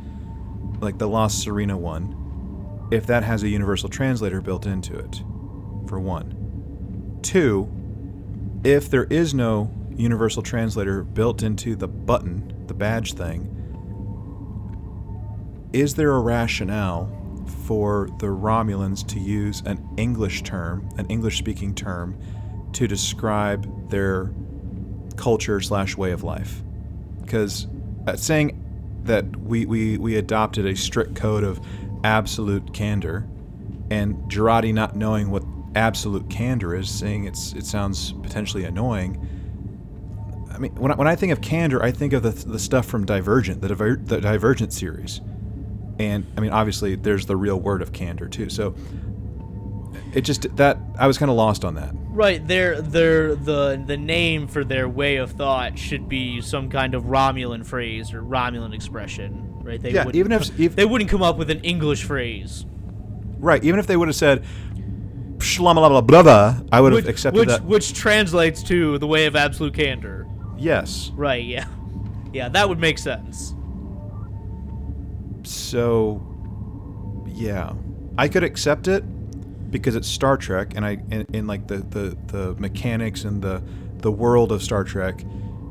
like the La Sirena one, if that has a universal translator built into it, for one. Two, if there is no universal translator built into the button, the badge thing, is there a rationale for the Romulans to use an English term, an English speaking term, to describe their culture slash way of life? Because uh, saying that we, we, we adopted a strict code of absolute candor, and Jurati not knowing what absolute candor is, saying it's it sounds potentially annoying. I mean, when I, when I think of candor, I think of the, the stuff from Divergent, the, Diver, the Divergent series and I mean, obviously, there's the real word of candor too. So it just that I was kind of lost on that. Right, their their the the name for their way of thought should be some kind of Romulan phrase or Romulan expression, right? They Yeah, wouldn't even if- if- they wouldn't come up with an English phrase, Right. Even if they would have said "Shlamalabla blah blah," I would have accepted which, that. which translates to the way of absolute candor. yes. Right? Yeah, yeah, that would make sense. So, yeah, I could accept it because it's Star Trek, and I in, in like the, the the mechanics and the the world of Star Trek,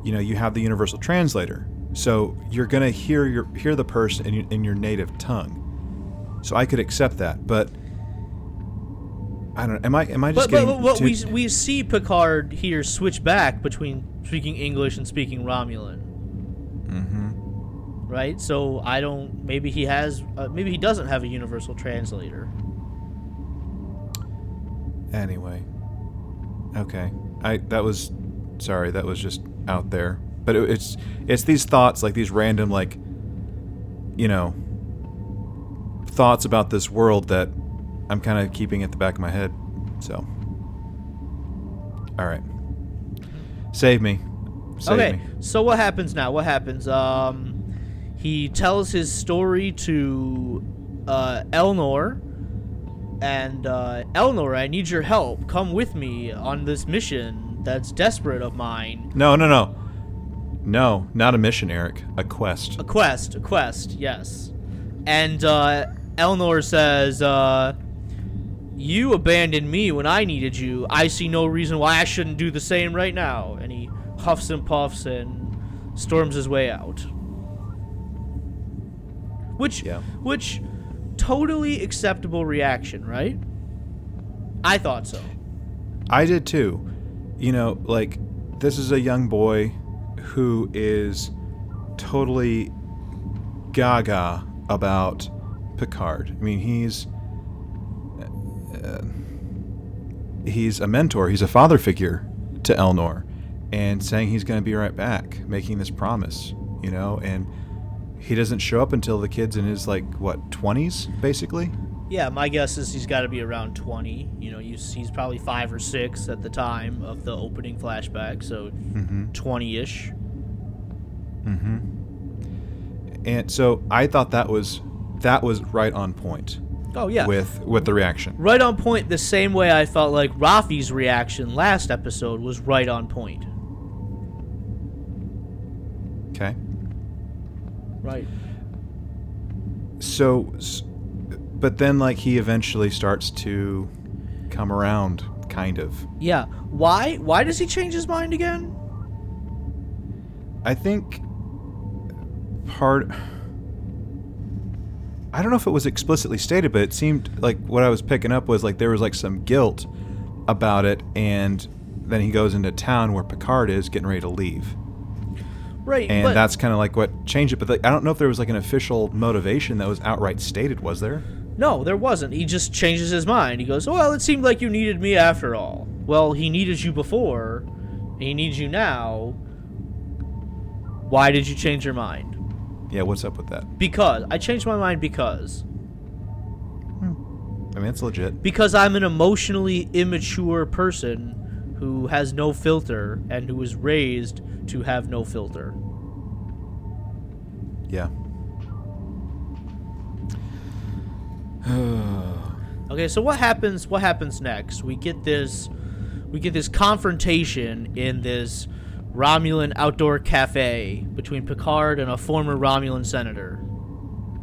you know, you have the universal translator, so you're gonna hear your hear the person in your, in your native tongue. So I could accept that, but I don't. Am I am I just But, but, but what too- we we see Picard here switch back between speaking English and speaking Romulan. Mm-hmm. Right, so I don't. Maybe he has. Uh, maybe he doesn't have a universal translator. Anyway. Okay. I that was sorry, that was just out there. But it, it's it's these thoughts like these random like you know thoughts about this world that I'm kind of keeping at the back of my head. So All right. Save me. Save okay, me. so what happens now? What happens? Um, he tells his story to uh, Elnor, and uh, Elnor, I need your help. Come with me on this mission that's desperate of mine. No, no, no. No, not a mission, Eric. A quest. A quest, a quest, yes. And uh, Elnor says, uh, You abandoned me when I needed you. I see no reason why I shouldn't do the same right now. And he huffs and puffs and storms his way out. Which, Yeah. which, totally acceptable reaction, right? I thought so. I did too. You know, like this is a young boy who is totally gaga about Picard. I mean, he's uh, he's a mentor. He's a father figure to Elnor, and saying he's going to be right back, making this promise. You know, and he doesn't show up until the kid's in his like what twenties, basically. Yeah, my guess is he's got to be around 20. You know, he's, he's probably five or six at the time of the opening flashback, so 20 ish. Mm-hmm. And so I thought that was that was right on point Oh, yeah. with with the reaction. right on point, the same way I felt like Raffi's reaction last episode was right on point. Okay. Right. So, but then like he eventually starts to come around, kind of. Yeah. Why? Why does he change his mind again? I think part. I don't know if it was explicitly stated, but it seemed like what I was picking up was like there was like some guilt about it, and then he goes into town where Picard is getting ready to leave. Right. and but, that's kind of like what changed it. But like, I don't know if there was like an official motivation that was outright stated. Was there? No, there wasn't. He just changes his mind. He goes, Well, it seemed like you needed me after all. Well, he needed you before. He needs you now. Why did you change your mind? Yeah. What's up with that? Because. I changed my mind because. Hmm. I mean, it's legit. Because I'm an emotionally immature person who has no filter and who was raised to have no filter. Yeah. Okay, so what happens what happens next? We get this we get this confrontation in this Romulan outdoor cafe between Picard and a former Romulan senator.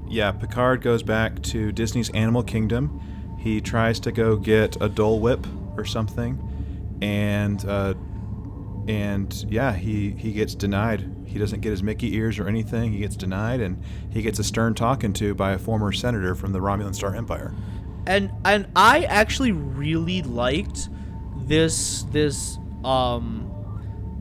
Yeah. Picard goes back to Disney's Animal Kingdom. He tries to go get a Dole Whip or something, and uh, and yeah, he he gets denied. He doesn't get his Mickey ears or anything. He gets denied, and he gets a stern talking to by a former senator from the Romulan Star Empire. And and I actually really liked this this um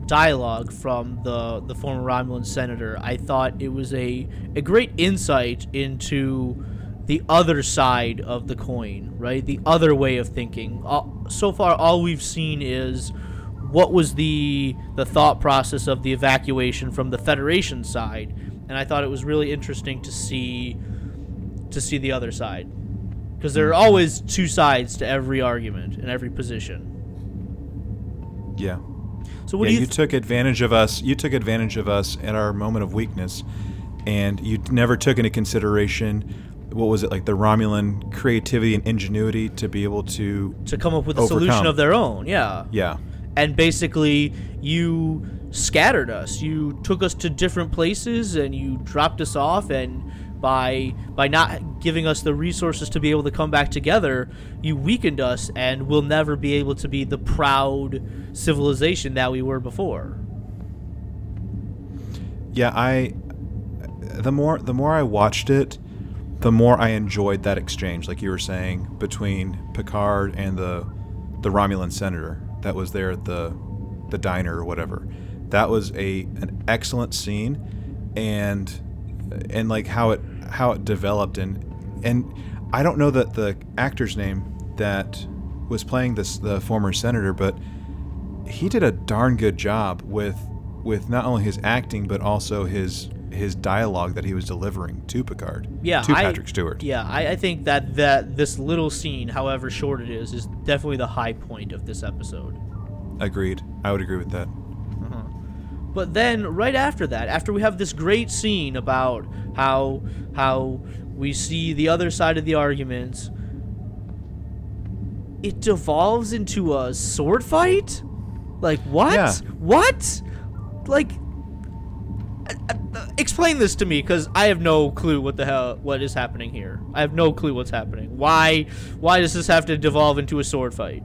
dialogue from the the former Romulan senator. I thought it was a a great insight into the other side of the coin, right? The other way of thinking. All, so far, all we've seen is what was the the thought process of the evacuation from the Federation side, and I thought it was really interesting to see to see the other side because there are mm-hmm. always two sides to every argument and every position. Yeah. So what yeah, do you? you took advantage of us. You took advantage of us at our moment of weakness, and you never took into consideration what was it like the Romulan creativity and ingenuity to be able to. to come up with a solution of their own, yeah. Yeah, And basically, you scattered us. You took us to different places, and you dropped us off. And by by not giving us the resources to be able to come back together, you weakened us, and we'll never be able to be the proud civilization that we were before. yeah. I the more the more I watched it, the more I enjoyed that exchange, like you were saying, between Picard and the the Romulan senator that was there at the the diner or whatever. That was a an excellent scene, and and like how it how it developed and and I don't know that the actor's name that was playing this the former senator, but he did a darn good job with with not only his acting but also his his dialogue that he was delivering to Picard. Yeah, to I- Patrick Stewart. Yeah, I, I think that that this little scene, however short it is, is definitely the high point of this episode. Agreed. I would agree with that. Uh-huh. But then right after that, after we have this great scene about how how we see the other side of the arguments, it devolves into a sword fight? Like what? Yeah. What? Like explain this to me cuz I have no clue what the hell what is happening here. I have no clue what's happening. Why why does this have to devolve into a sword fight?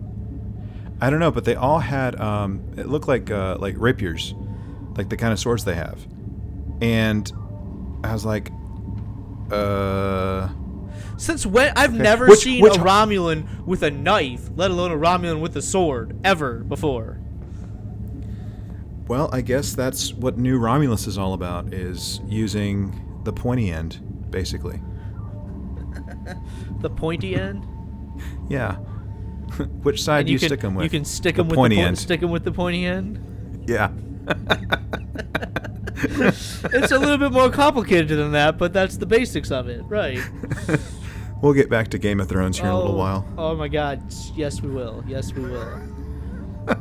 I don't know, but they all had. Um, it looked like uh, like rapiers, like the kind of swords they have, and I was like, uh, Since when I've never Which- seen which- a Romulan with a knife, let alone a Romulan with a sword ever before. Well, I guess that's what New Romulus is all about: is using the pointy end, basically. The pointy end. Yeah. Which side do you, can, stick them with? You can stick The them with pointy the po- end. stick 'em with the pointy end. yeah. It's a little bit more complicated than that, but that's the basics of it, right? we'll get back to Game of Thrones here in a little Oh, while. Oh my God! Yes, we will. Yes, we will.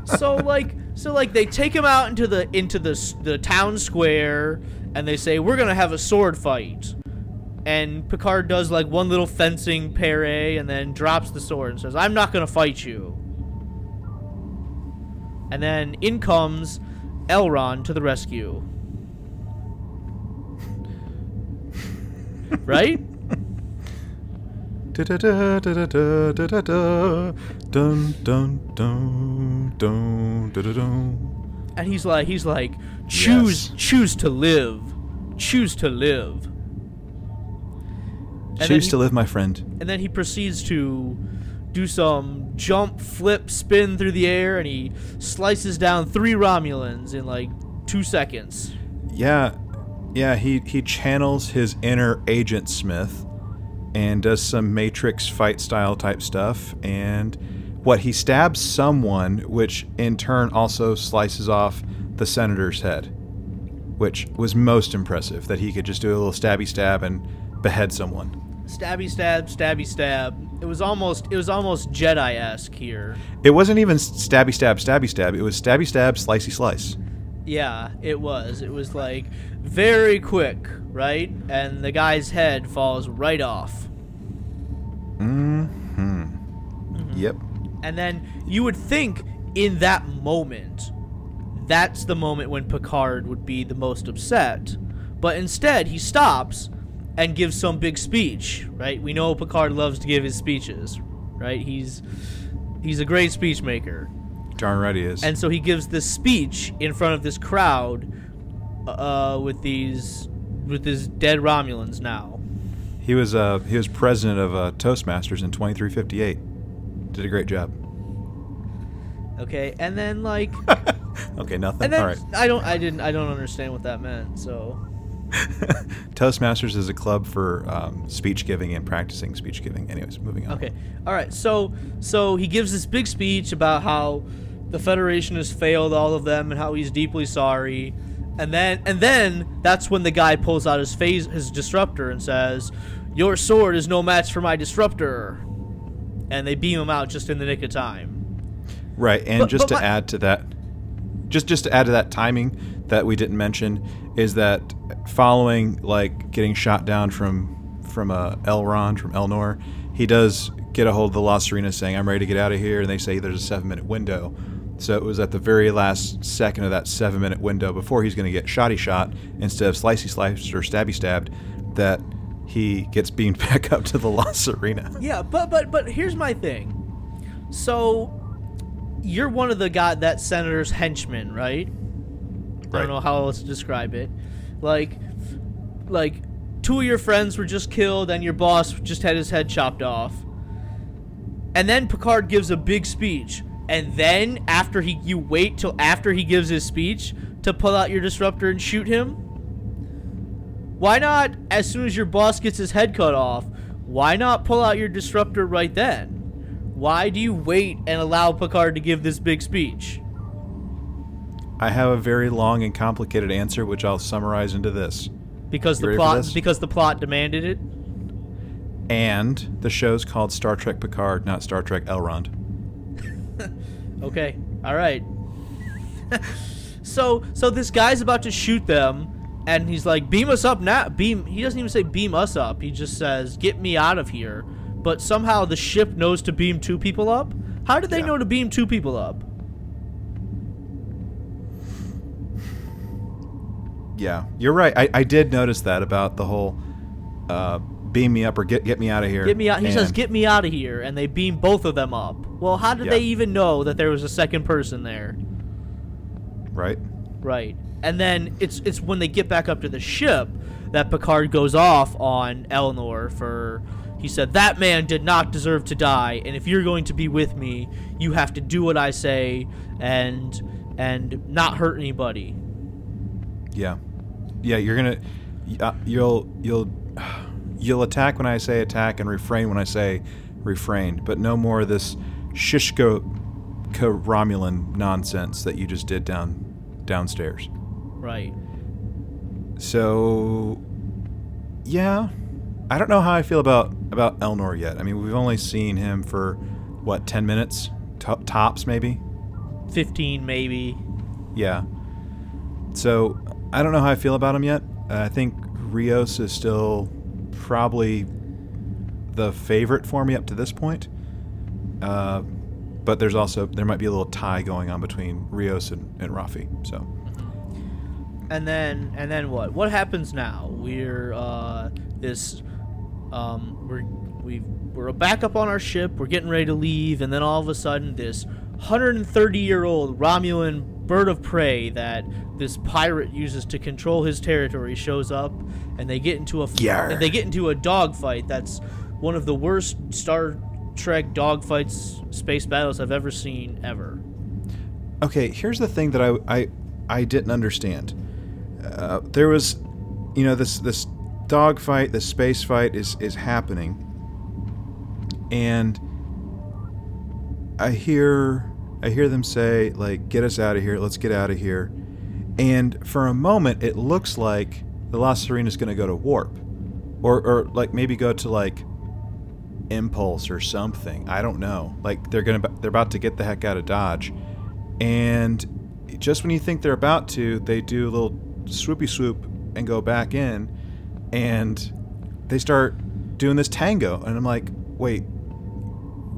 So like, so like, they take him out into the into the the town square, and they say we're gonna have a sword fight. And Picard does like one little fencing parry, and then drops the sword and says, "I'm not gonna fight you." And then in comes Elrond to the rescue. right? And he's like he's like choose Yes. choose to live choose to live And Choose he- to live, my friend. and then he proceeds to do some jump flip spin through the air and he slices down three romulans in like two seconds Yeah, yeah. He he channels his inner Agent Smith, and does some Matrix fight style type stuff. And what he stabs someone, which in turn also slices off the senator's head, which was most impressive. That he could just do a little stabby stab and behead someone. stabby stab stabby stab it was almost it was almost jedi-esque here It wasn't even stabby stab stabby stab. It was stabby stab slicey slice. yeah it was it was like very quick right and the guy's head falls right off Hmm. Yep. And then you would think in that moment, that's the moment when Picard would be the most upset. But instead, he stops and gives some big speech, right? We know Picard loves to give his speeches, right? He's he's a great speech maker. Darn right he is. And so he gives this speech in front of this crowd uh, with these with his dead Romulans now. He was uh he was president of uh, Toastmasters in 2358. Did a great job. Okay? And then like Okay, nothing. All right. I don't I didn't I don't understand what that meant. So Toastmasters is a club for um, speech giving and practicing speech giving. Anyways, moving on. Okay. All right. So so he gives this big speech about how the Federation has failed all of them and how he's deeply sorry. And then and then that's when the guy pulls out his phase his disruptor and says, "Your sword is no match for my disruptor." And they beam him out just in the nick of time. Right, and But- just but to my- add to that, just just to add to that timing that we didn't mention is that following like getting shot down from from uh, Elrond from Elnor, he does get a hold of the La Sirena saying, "I'm ready to get out of here," and they say there's a seven minute window. So it was at the very last second of that seven minute window before he's going to get shotty shot instead of slicey sliced or stabby stabbed that he gets beamed back up to the La Sirena. Yeah, but but but here's my thing. So you're one of the guy that senator's henchmen, right? I don't know how else to describe it. Like like two of your friends were just killed and your boss just had his head chopped off. And then Picard gives a big speech. And then after he you wait till after he gives his speech to pull out your disruptor and shoot him? Why not as soon as your boss gets his head cut off? Why not pull out your disruptor right then? Why do you wait and allow Picard to give this big speech? I have a very long and complicated answer, which I'll summarize into this. Because You the plot because the plot demanded it? And the show's called Star Trek Picard, not Star Trek Elrond. Okay. All right. so so this guy's about to shoot them and he's like beam us up now. Beam he doesn't even say beam us up. He just says get me out of here. But somehow the ship knows to beam two people up. How did they Yeah. know to beam two people up? Yeah, you're right. I, I did notice that about the whole uh, beam me up or get get me out of here. Get me out. He says, "Get me out of here," and they beam both of them up. Well, how did Yeah. they even know that there was a second person there? right. Right. And then it's it's when they get back up to the ship that Picard goes off on Elnor for he said that man did not deserve to die and if you're going to be with me, you have to do what I say and and not hurt anybody. Yeah, yeah. You're gonna uh, you'll you'll you'll attack when I say attack and refrain when I say refrain, but no more of this shishko Romulan nonsense that you just did down downstairs. Right. So, yeah, I don't know how I feel about about Elnor yet. I mean, we've only seen him for what ten minutes to- tops, maybe. 15 maybe. Yeah. So I don't know how I feel about him yet. Uh, I think Rios is still probably the favorite for me up to this point. Uh, but there's also there might be a little tie going on between Rios and, and Raffi. So And then and then what? What happens now? We're uh this um we're we we're back up on our ship, we're getting ready to leave, and then all of a sudden this 130 year old Romulan bird of prey that this pirate uses to control his territory shows up and they get into a f- they get into a dogfight that's one of the worst Star Trek dogfights space battles I've ever seen ever. okay, here's the thing that I I, I didn't understand. Uh, there was, you know, this this dogfight, this space fight is is happening, and I hear I hear them say like, "Get us out of here! Let's get out of here!" And for a moment, it looks like the La Sirena is going to go to warp, or or like maybe go to like impulse or something. I don't know. Like they're gonna they're about to get the heck out of Dodge, and just when you think they're about to, they do a little swoopy swoop and go back in, and they start doing this tango, and I'm like, wait,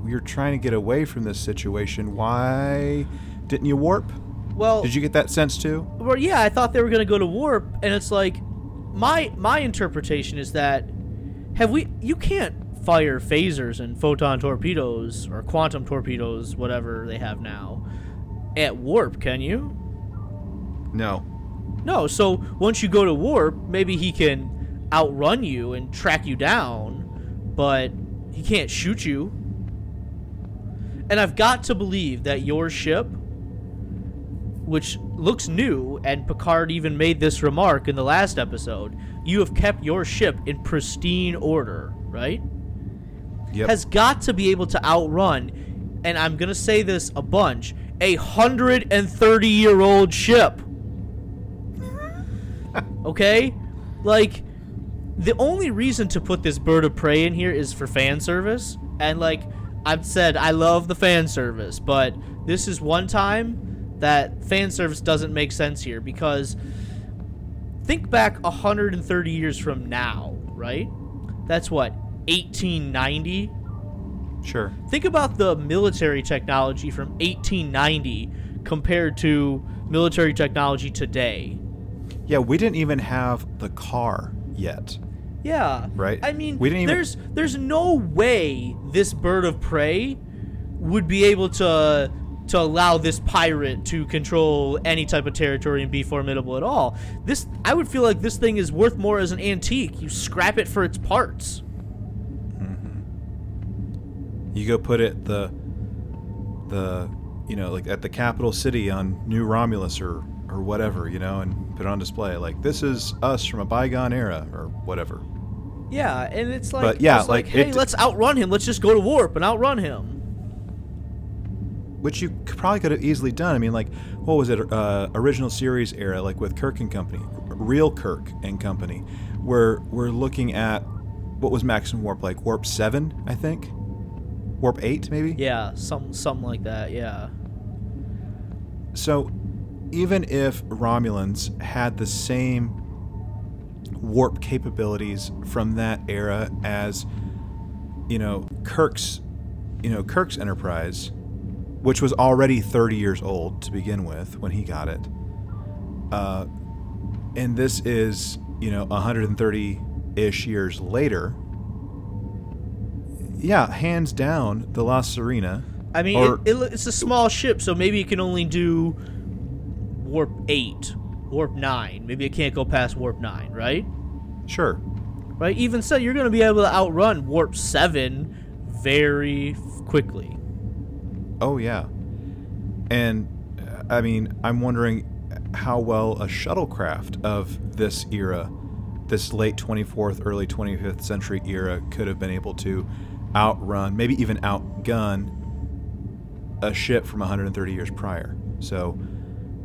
you're trying to get away from this situation. Why didn't you warp? Well, Did you get that sense too? Well, yeah, I thought they were gonna go to warp, and it's like, my my interpretation is that have we? You can't fire phasers and photon torpedoes or quantum torpedoes, whatever they have now, at warp, can you? No. No. So once you go to warp, maybe he can outrun you and track you down, but he can't shoot you. And I've got to believe that your ship, which looks new, and Picard even made this remark in the last episode, you have kept your ship in pristine order, right? Yep. Has got to be able to outrun, and I'm going to say this a bunch, a 130 year old ship. okay? Like, the only reason to put this bird of prey in here is for fan service. And, like, I've said, I love the fan service, but this is one time that fan service doesn't make sense here because think back 130 years from now, right? That's what, 1890? Sure. Think about the military technology from 1890 compared to military technology today. Yeah, we didn't even have the car yet. Yeah. Right. I mean, We didn't even- there's there's no way this bird of prey would be able to to allow this pirate to control any type of territory and be formidable at all. This I would feel like this thing is worth more as an antique. You scrap it for its parts. Mm-hmm. You go put it the the you know like at the capital city on New Romulus or or whatever you know and put it on display like this is us from a bygone era or whatever. Yeah, and it's like, But, yeah, it's like, like, hey, let's outrun him. Let's just go to warp and outrun him. Which you probably could have easily done. I mean, like, what was it? Uh, original series era, like with Kirk and Company, real Kirk and Company, where we're looking at what was maximum warp like warp seven, I think, warp eight, maybe. Yeah, some something like that. Yeah. So, even if Romulans had the same warp capabilities from that era as, you know, Kirk's, you know, Kirk's Enterprise, which was already 30 years old to begin with when he got it. Uh, and this is, you know, 130 ish years later. Yeah, hands down, the La Sirena. I mean, Or- it, it, it's a small ship, so maybe it can only do warp eight, warp nine. Maybe it can't go past warp nine, right? Sure. Right. Even so, you're going to be able to outrun warp seven very f- quickly. Oh yeah, and uh, I mean, I'm wondering how well a shuttlecraft of this era, this late 24th, early 25th century era, could have been able to outrun, maybe even outgun a ship from 130 years prior. So.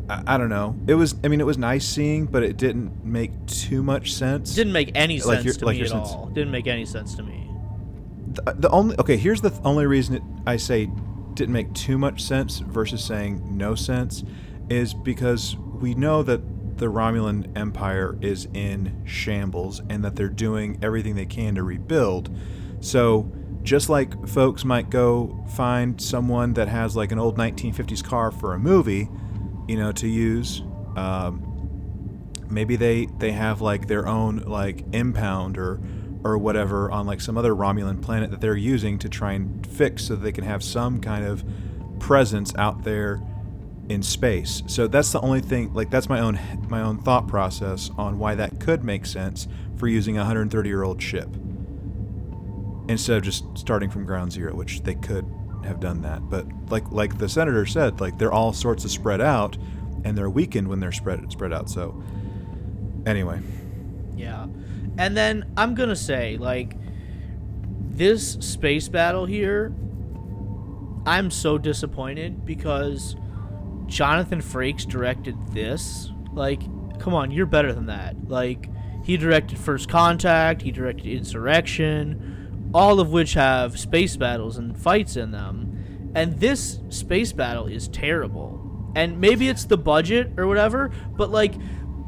I, I don't know. It was. I mean, it was nice seeing, but it didn't make too much sense. Didn't make any Like sense your- to like me at sense- all. Didn't make any sense to me. the, uh, the only okay here's the th- only reason it, i say didn't make too much sense versus saying no sense is because we know that the romulan empire is in shambles and that they're doing everything they can to rebuild so just like folks might go find someone that has like an old 1950s car for a movie you know to use um, maybe they they have like their own like impound or or whatever on like some other Romulan planet that they're using to try and fix so that they can have some kind of presence out there in space. So that's the only thing like that's my own my own thought process on why that could make sense for using a 130 year old ship instead of just starting from ground zero, which they could have done that. But like like the senator said, like they're all sorts of spread out and they're weakened when they're spread spread out. So anyway, Yeah. And then I'm to say, like, this space battle here, I'm so disappointed because Jonathan Frakes directed this. Like, come on, you're better than that. Like, he directed First Contact, he directed Insurrection, all of which have space battles and fights in them. And this space battle is terrible. And maybe it's the budget or whatever, but like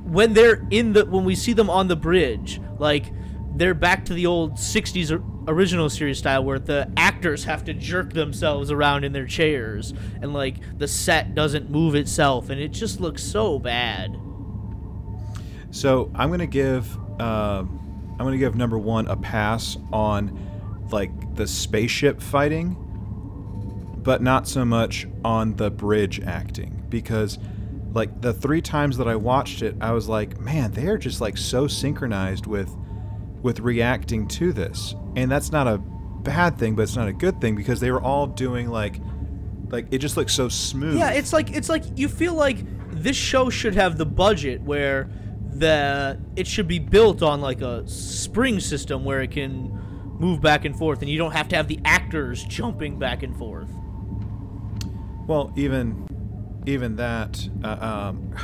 when they're in the when we see them on the bridge, like they're back to the old 60s original series style where the actors have to jerk themselves around in their chairs and like the set doesn't move itself and it just looks so bad. So I'm gonna give uh, I'm gonna give number one a pass on like the spaceship fighting, but not so much on the bridge acting because like the three times that I watched it, I was like, man, they are just like so synchronized with with reacting to this, and that's not a bad thing, but it's not a good thing because they were all doing like like it just looks so smooth. Yeah, it's like it's like you feel like this show should have the budget where the it should be built on like a spring system where it can move back and forth and you don't have to have the actors jumping back and forth. Well, even even that, uh, um,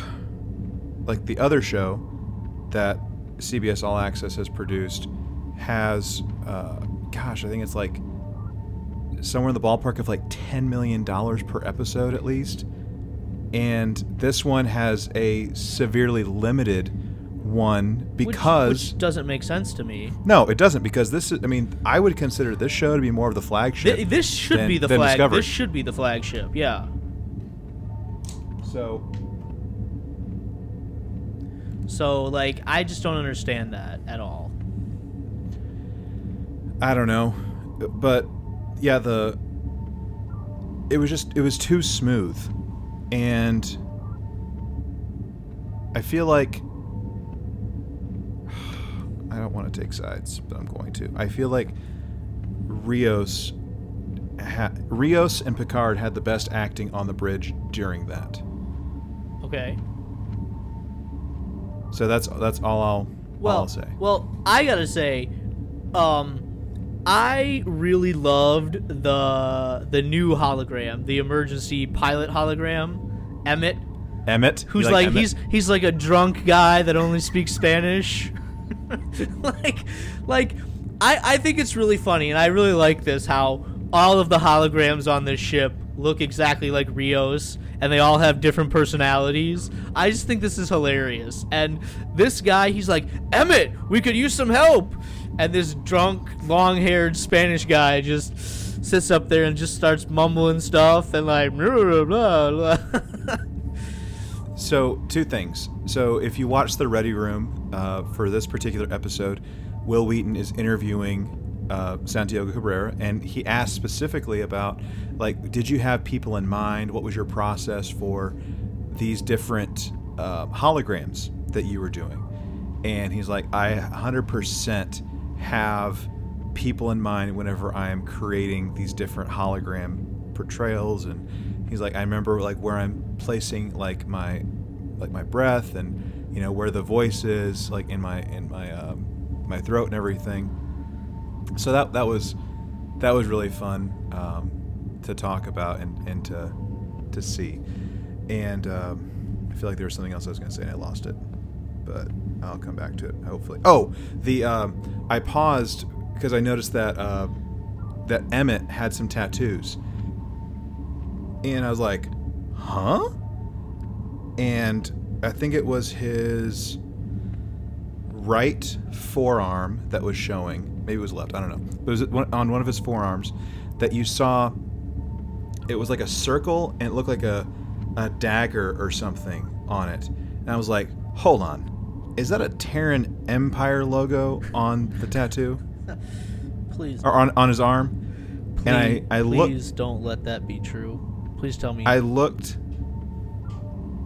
like the other show that CBS All Access has produced, has, uh, gosh, I think it's like somewhere in the ballpark of like ten million dollars per episode at least, and this one has a severely limited one because which, doesn't make sense to me. no, it doesn't because this is. I mean, I would consider this show to be more of the flagship. Th- this should than- be the flag. Discovery. This should be the flagship. Yeah. so So like I just don't understand that at all. I don't know, but yeah, the it was just it was too smooth, and I feel like don't want to take sides, but I'm going to. I feel like Rios, ha- Rios and Picard had the best acting on the bridge during that. Okay. So that's that's all I'll all Well, I'll say. well, I gotta say, um, I really loved the the new hologram, the emergency pilot hologram, Emmett, Emmett, You who's like, Emmett? he's he's like a drunk guy that only speaks Spanish. like, like, I I think it's really funny, and I really like this how all of the holograms on this ship look exactly like Rios, and they all have different personalities. I just think this is hilarious. And this guy, he's like, Emmett, we could use some help. And this drunk, long-haired Spanish guy just sits up there and just starts mumbling stuff and like blah, blah, blah. So, two things. So, if you watch the Ready Room uh, for this particular episode, Wil Wheaton is interviewing uh, Santiago Cabrera, and he asked specifically about, like, did you have people in mind? What was your process for these different uh, holograms that you were doing? And he's like, I 100% have people in mind whenever I am creating these different hologram portrayals and he's like i remember like where i'm placing like my like my breath and you know where the voice is like in my in my um, my throat and everything. So that that was that was really fun um, to talk about and, and to to see. And um, i feel like there was something else i was going to say and i lost it but i'll come back to it hopefully. Oh the um, i paused because i noticed that uh, that emmett had some tattoos. And I was like, huh? And I think it was his right forearm that was showing. Maybe it was left. I don't know. But it was on one of his forearms that you saw. It was like a circle and it looked like a, a dagger or something on it. And I was like, hold on. Is that a Terran Empire logo on the tattoo? please, Or on, on his arm? please, and I, I looked please don't let that be true. Please tell me. I looked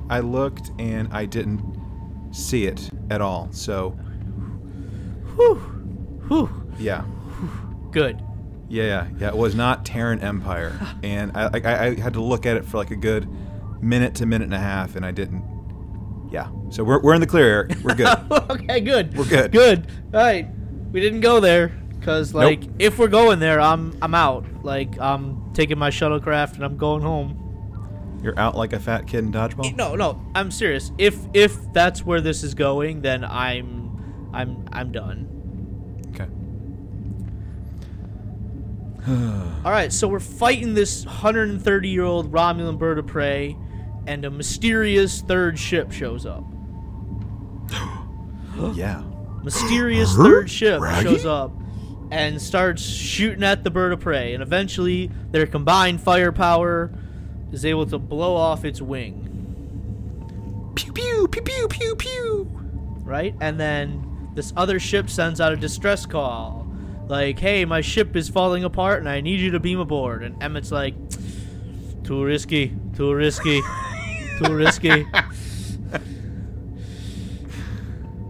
I looked and I didn't see it at all. So, Whew. Whew. yeah. Good. Yeah, yeah, yeah. It was not Terran Empire. And I I, I had to look at it for like a good minute to minute and a half and I didn't Yeah. So we're, we're in the clear, Eric. We're good. okay, good. We're good. Good. All right. We didn't go there because, Nope. like, if we're going there, I'm I'm out. Like, I'm taking my shuttlecraft and I'm going home. You're out like a fat kid in dodgeball? No, no, I'm serious. If if that's where this is going, then I'm I'm I'm done. Okay. All right, so we're fighting this 130 year old Romulan bird of prey, and a mysterious third ship shows up. yeah. mysterious third ship Raggy? shows up and starts shooting at the bird of prey and eventually their combined firepower is able to blow off its wing Pew pew pew pew pew pew. right and then this other ship sends out a distress call like hey my ship is falling apart and i need you to beam aboard and emmett's like too risky too risky too risky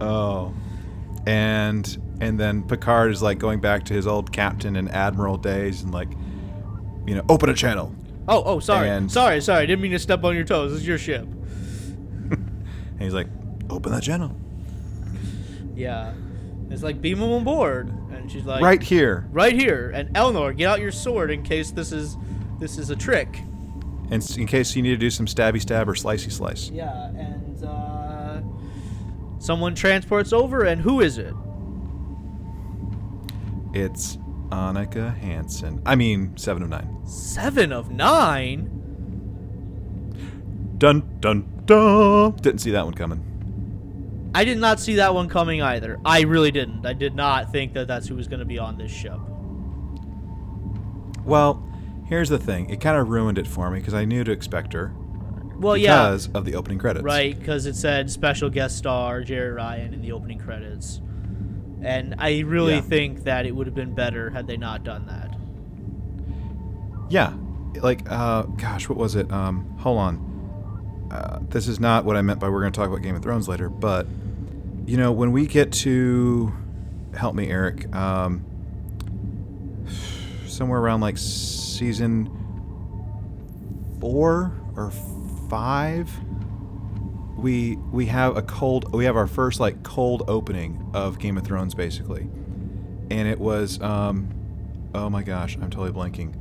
Oh. And and then Picard is like going back to his old captain and admiral days and like you know, open a channel. Oh oh sorry And- sorry sorry didn't mean to step on your toes this is your ship And he's like, open that channel. Yeah. It's like beam him on board. and she's like, right here. right here. And Elnor, get out your sword in case this is this is a trick. And in case you need to do some stabby stab or slicey slice. Yeah, and uh, someone transports over, and who is it? It's Annika Hansen. I mean, seven of nine. Seven of nine. Dun dun dun. Didn't see that one coming. I did not see that one coming either. I really didn't. I did not think that that's who was going to be on this ship. Well, here's the thing. It kind of ruined it for me because I knew to expect her Well, yeah, because of the opening credits. right, because it said special guest star Jeri Ryan in the opening credits, and I really Yeah. think that it would have been better had they not done that. Yeah. Like, uh, gosh, what was it? Um, hold on. Uh, this is not what I meant by we're going to talk about Game of Thrones later, but you know, when we get to help me, Eric, um, somewhere around like season four or five, we we have a cold. We have our first like cold opening of Game of Thrones, basically, and it was, um, oh my gosh, I'm totally blanking.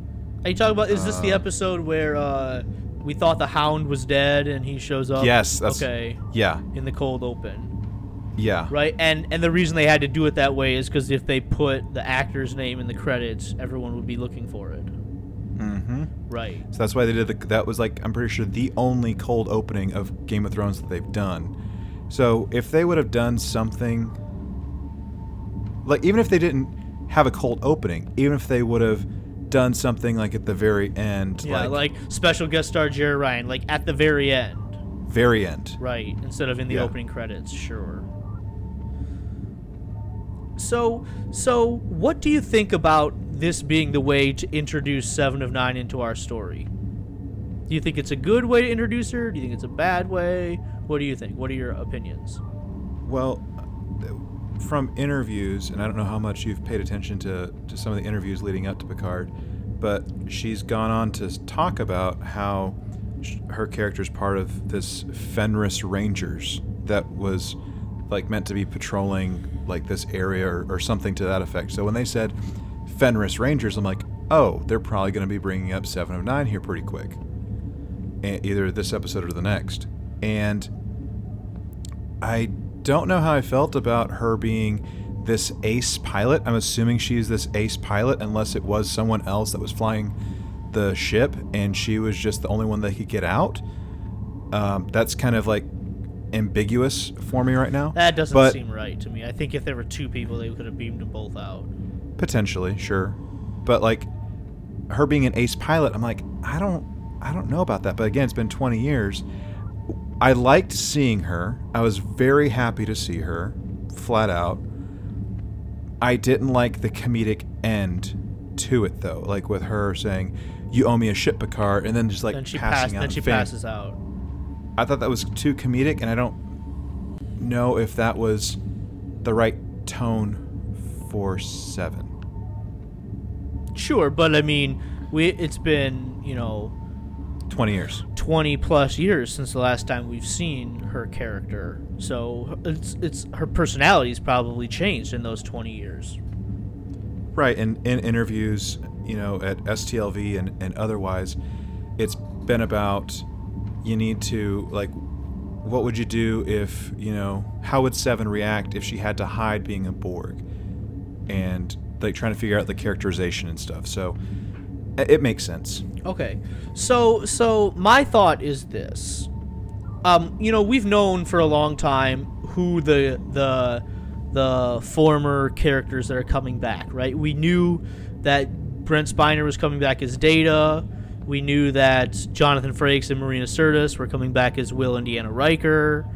Are you talking about? Is this the Uh, episode where uh, we thought the Hound was dead and he shows up? Yes, that's okay. yeah, In the cold open, yeah, right? And and the reason they had to do it that way is because if they put the actor's name in the credits, everyone would be looking for it. Mm-hmm. Right. So that's why they did the. That was like I'm pretty sure the only cold opening of Game of Thrones that they've done. So if they would have done something, like even if they didn't have a cold opening, even if they would have done something like at the very end, Yeah, like, like, special guest star Jeri Ryan, like at the very end, very end. right? Instead of in the Yeah. opening credits, sure. So, so what do you think about this being the way to introduce Seven of Nine into our story? Do you think it's a good way to introduce her? Do you think it's a bad way? What do you think? What are your opinions? Well, from interviews, and I don't know how much you've paid attention to, to some of the interviews leading up to Picard, but she's gone on to talk about how sh- her character is part of this Fenris Rangers that was like meant to be patrolling like this area or, or something to that effect. So when they said Fenris Rangers, I'm like, oh, they're probably going to be bringing up Seven of Nine here pretty quick, either this episode or the next. And I don't know how I felt about her being this ace pilot. I'm assuming she's this ace pilot, unless it was someone else that was flying the ship and she was just the only one that could get out. Um, that's kind of like ambiguous for me right now. That doesn't But- seem right to me. I think if there were two people, they could have beamed them both out. Potentially, sure. But like her being an ace pilot, I'm like, I don't I don't know about that. But again, it's been 20 years. I liked seeing her. I was very happy to see her, flat out. I didn't like the comedic end to it though, like with her saying, "You owe me a ship, Picard," and then just like then she passing passes. out. Then she fainting. passes out. I thought that was too comedic, and I don't know if that was the right tone for Seven. Sure, but I mean, we it's been you know 20 years. 20 plus years since the last time we've seen her character. So it's it's her personality's probably changed in those 20 years. Right, and in interviews, you know, at STLV and, and otherwise, it's been about you need to like what would you do if, you know, how would Seven react if she had to hide being a Borg? And like trying to figure out the characterization and stuff. So it makes sense. Okay. So so my thought is this. Um, you know, we've known for a long time who the the the former characters that are coming back, right? We knew that Brent Spiner was coming back as Data. We knew that Jonathan Frakes and Marina Sirtis were coming back as Will and Riker,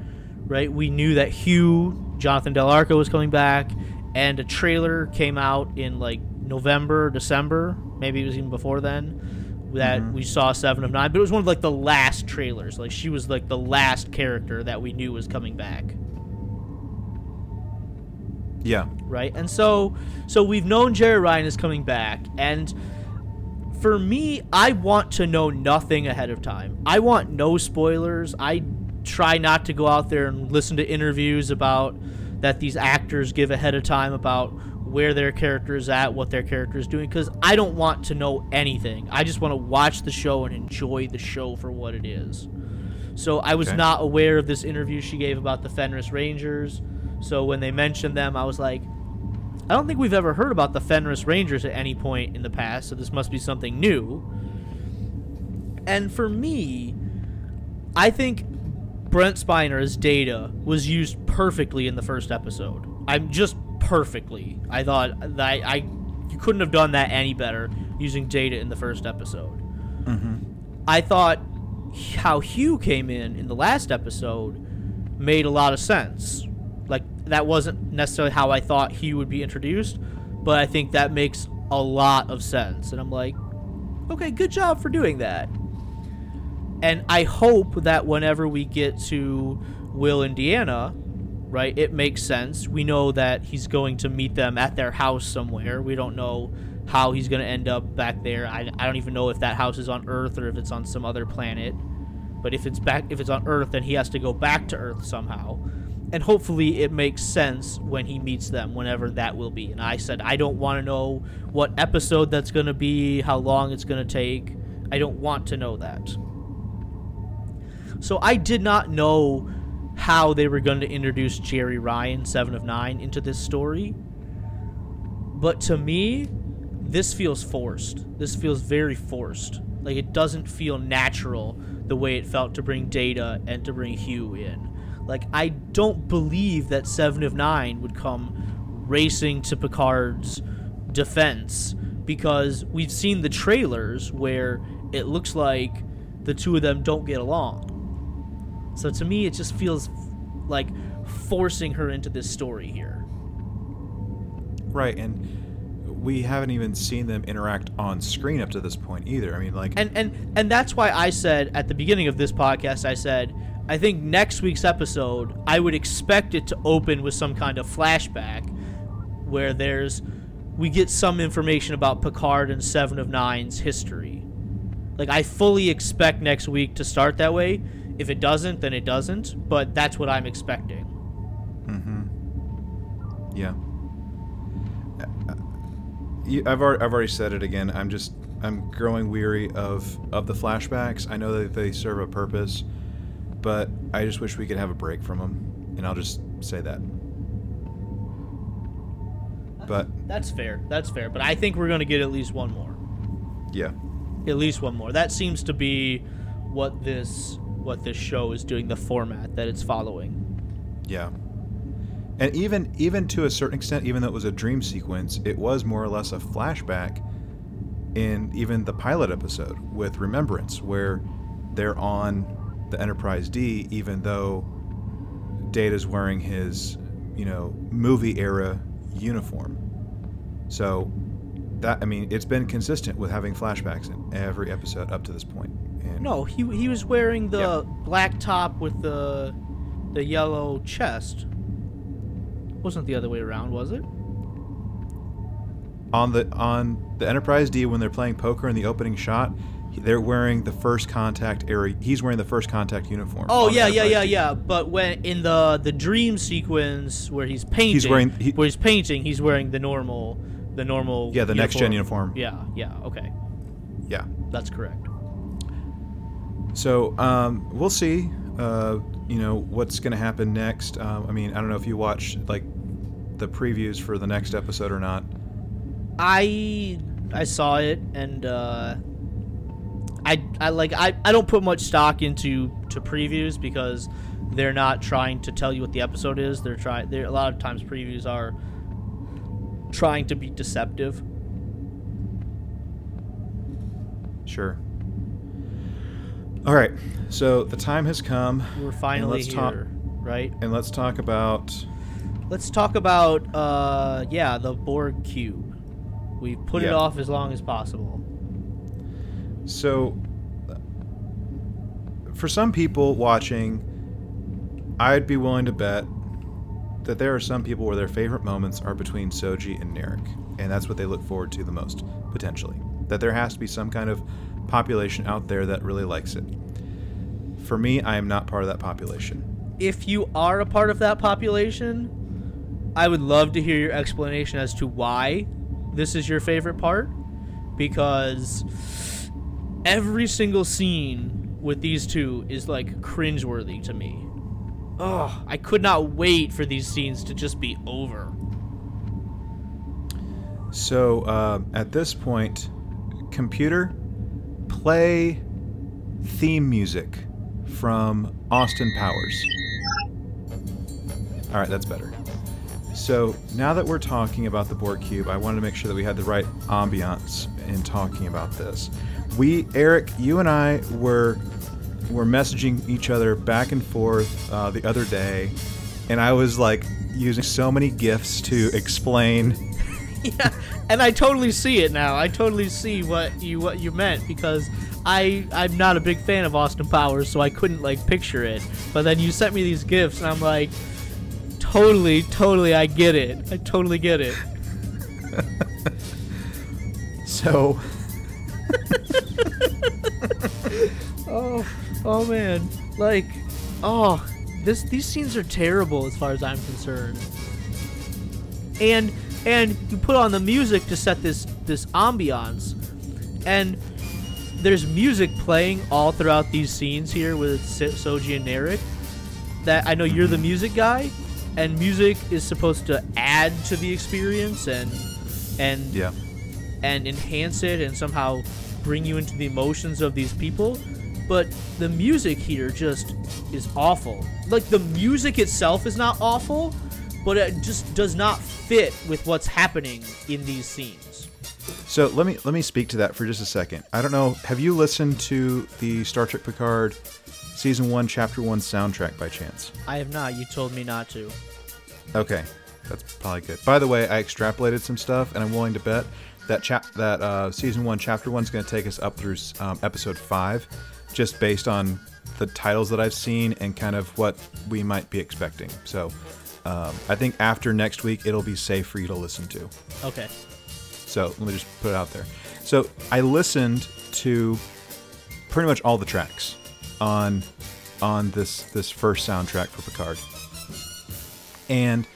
right? We knew that Hugh, Jonathan Del Arco was coming back, and a trailer came out in like November, December, maybe it was even before then, that mm-hmm. we saw Seven of Nine. But it was one of like the last trailers. Like she was like the last character that we knew was coming back Yeah. right? And so so we've known Jeri Ryan is coming back and for me, I want to know nothing ahead of time. I want no spoilers. I try not to go out there and listen to interviews about that these actors give ahead of time about where their character is at, what their character is doing cuz I don't want to know anything. I just want to watch the show and enjoy the show for what it is. So I was Okay. not aware of this interview she gave about the Fenris Rangers. So when they mentioned them, I was like, I don't think we've ever heard about the Fenris Rangers at any point in the past, so this must be something new. And for me, I think Brent Spiner as Data was used perfectly in the first episode. I'm just perfectly. I thought that I, I you couldn't have done that any better using Data in the first episode. Mm-hmm. I thought how Hugh came in in the last episode made a lot of sense. Like that wasn't necessarily how I thought he would be introduced, but I think that makes a lot of sense. And I'm like, okay, good job for doing that. And I hope that whenever we get to Will and Deanna, right, it makes sense. We know that he's going to meet them at their house somewhere. We don't know how he's going to end up back there. I, I don't even know if that house is on Earth or if it's on some other planet. But if it's back if it's on Earth, then he has to go back to Earth somehow. And hopefully it makes sense when he meets them, whenever that will be. And I said I don't want to know what episode that's going to be, how long it's going to take. I don't want to know that. So I did not know how they were going to introduce Jeri Ryan, Seven of Nine, into this story. But to me, this feels forced. This feels very forced. Like it doesn't feel natural the way it felt to bring Data and to bring Hugh in. Like I don't believe that Seven of Nine would come racing to Picard's defense because we've seen the trailers where it looks like the two of them don't get along. So to me, it just feels like forcing her into this story here. Right, and we haven't even seen them interact on screen up to this point either. I mean, like, And and and that's why I said at the beginning of this podcast, I said I think next week's episode I would expect it to open with some kind of flashback where there's we get some information about Picard and Seven of Nine's history. Like I fully expect next week to start that way. If it doesn't, then it doesn't. But that's what I'm expecting. Mm-hmm. yeah. Uh, you- I've already, I've already said it again. I'm just I'm growing weary of of the flashbacks. I know that they serve a purpose, but I just wish we could have a break from them. And I'll just say that. Uh, but That's fair. That's fair. But I think we're gonna get at least one more. yeah, at least one more. That seems to be what this what this show is doing, the format that it's following. Yeah. And even even to a certain extent, even though it was a dream sequence, it was more or less a flashback in even the pilot episode with Remembrance, where they're on the Enterprise D, even though Data's wearing his, you know, movie era uniform. So that I mean, it's been consistent with having flashbacks in every episode up to this point. No, he he was wearing the black top with the the yellow chest. Wasn't the other way around, was it? on the on the Enterprise D when they're playing poker in the opening shot, they're wearing the first contact area. He's wearing the first contact uniform. Oh yeah, yeah, yeah, D. yeah. But when in the the dream sequence where he's painting, he's wearing- he- where he's painting, he's wearing the normal, the normal. Yeah, the next gen uniform. Yeah, yeah. Okay, Yeah. that's correct. So um, we'll see. Uh, you know what's going to happen next. Um, I mean, I don't know if you watched like the previews for the next episode or not. I I saw it and uh, I I like I, I don't put much stock into to previews because they're not trying to tell you what the episode is. They're trying. They're a lot of times previews are trying to be deceptive. Sure. All right. So the time has come, We're finally let's here, talk- right? and let's talk about. Let's talk about uh yeah the Borg cube. We've put it off as long as possible. So, for some people watching, I'd be willing to bet that there are some people where their favorite moments are between Soji and Narek, and that's what they look forward to the most, potentially. That there has to be some kind of population out there that really likes it. For me, I am not part of that population. if you are a part of that population, I would love to hear your explanation as to why this is your favorite part. Because every single scene with these two is like cringeworthy to me. Oh, I could not wait for these scenes to just be over. So, uh, at this point, computer, play theme music from Austin Powers. All right, that's better. So now that we're talking about the Borg cube, I wanted to make sure that we had the right ambiance in talking about this. We, Eric, you and I were were messaging each other back and forth uh, the other day, and I was like using so many gifs to explain yeah, and I totally see it now. I totally see what you what you meant because I I'm not a big fan of Austin Powers, so I couldn't like picture it. But then you sent me these gifts, and I'm like, totally, totally, I get it. I totally get it. So, Oh, oh man, like, oh, this these scenes are terrible as far as I'm concerned. And and you put on the music to set this this ambiance, and there's music playing all throughout these scenes here with So- Soji and Narek. That I know you're the music guy, and music is supposed to add to the experience and and yeah. and enhance it and somehow bring you into the emotions of these people. But the music here just is awful. Like the music itself is not awful, but it just does not fit with what's happening in these scenes. So let me let me speak to that for just a second. I don't know. Have you listened to the Star Trek Picard season one, chapter one soundtrack by chance? I have not. You told me not to. Okay, that's probably good. By the way, I extrapolated some stuff, and I'm willing to bet that chap that uh, season one, chapter one is going to take us up through um, episode five, just based on the titles that I've seen and kind of what we might be expecting. So, um, I think after next week, it'll be safe for you to listen to. Okay. So let me just put it out there. So I listened to pretty much all the tracks on on this this first soundtrack for Picard, and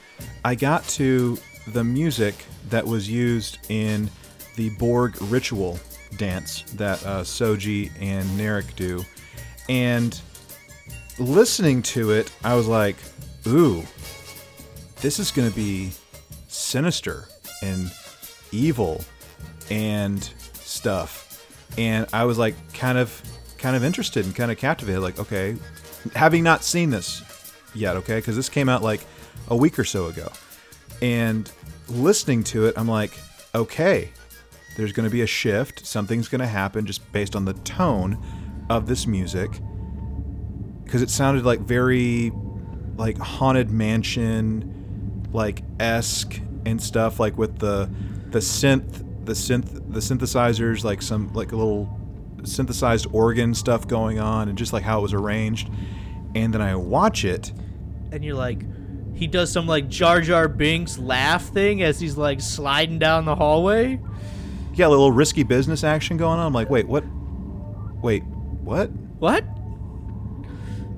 I got to the music that was used in the Borg ritual dance that uh, Soji and Narek do, and listening to it, I was like, "Ooh, this is going to be sinister and evil and stuff." And I was like, kind of, kind of interested and kind of captivated. Like, okay, having not seen this yet, okay, because this came out like a week or so ago, and listening to it, I'm like, okay, there's going to be a shift. Something's going to happen just based on the tone of this music. Because it sounded like very, like haunted mansion, like esque and stuff, like with the the synth, the synth, the synthesizers, like some like a little synthesized organ stuff going on, and just like how it was arranged. And then I watch it, And you're like, he does some like Jar Jar Binks laugh thing as he's like sliding down the hallway. yeah, a little risky business action going on. I'm like, wait, what? Wait, what? What?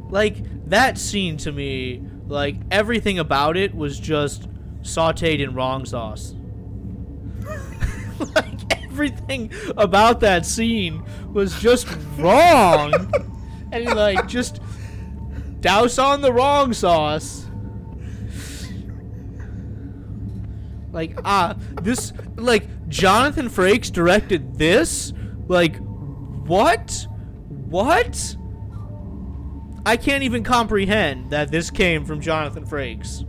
Like that scene to me, like everything about it was just sautéed in wrong sauce. like everything about that scene was just wrong. and like just douse on the wrong sauce. Like ah, this like Jonathan Frakes directed this? Like what? What? I can't even comprehend that this came from Jonathan Frakes.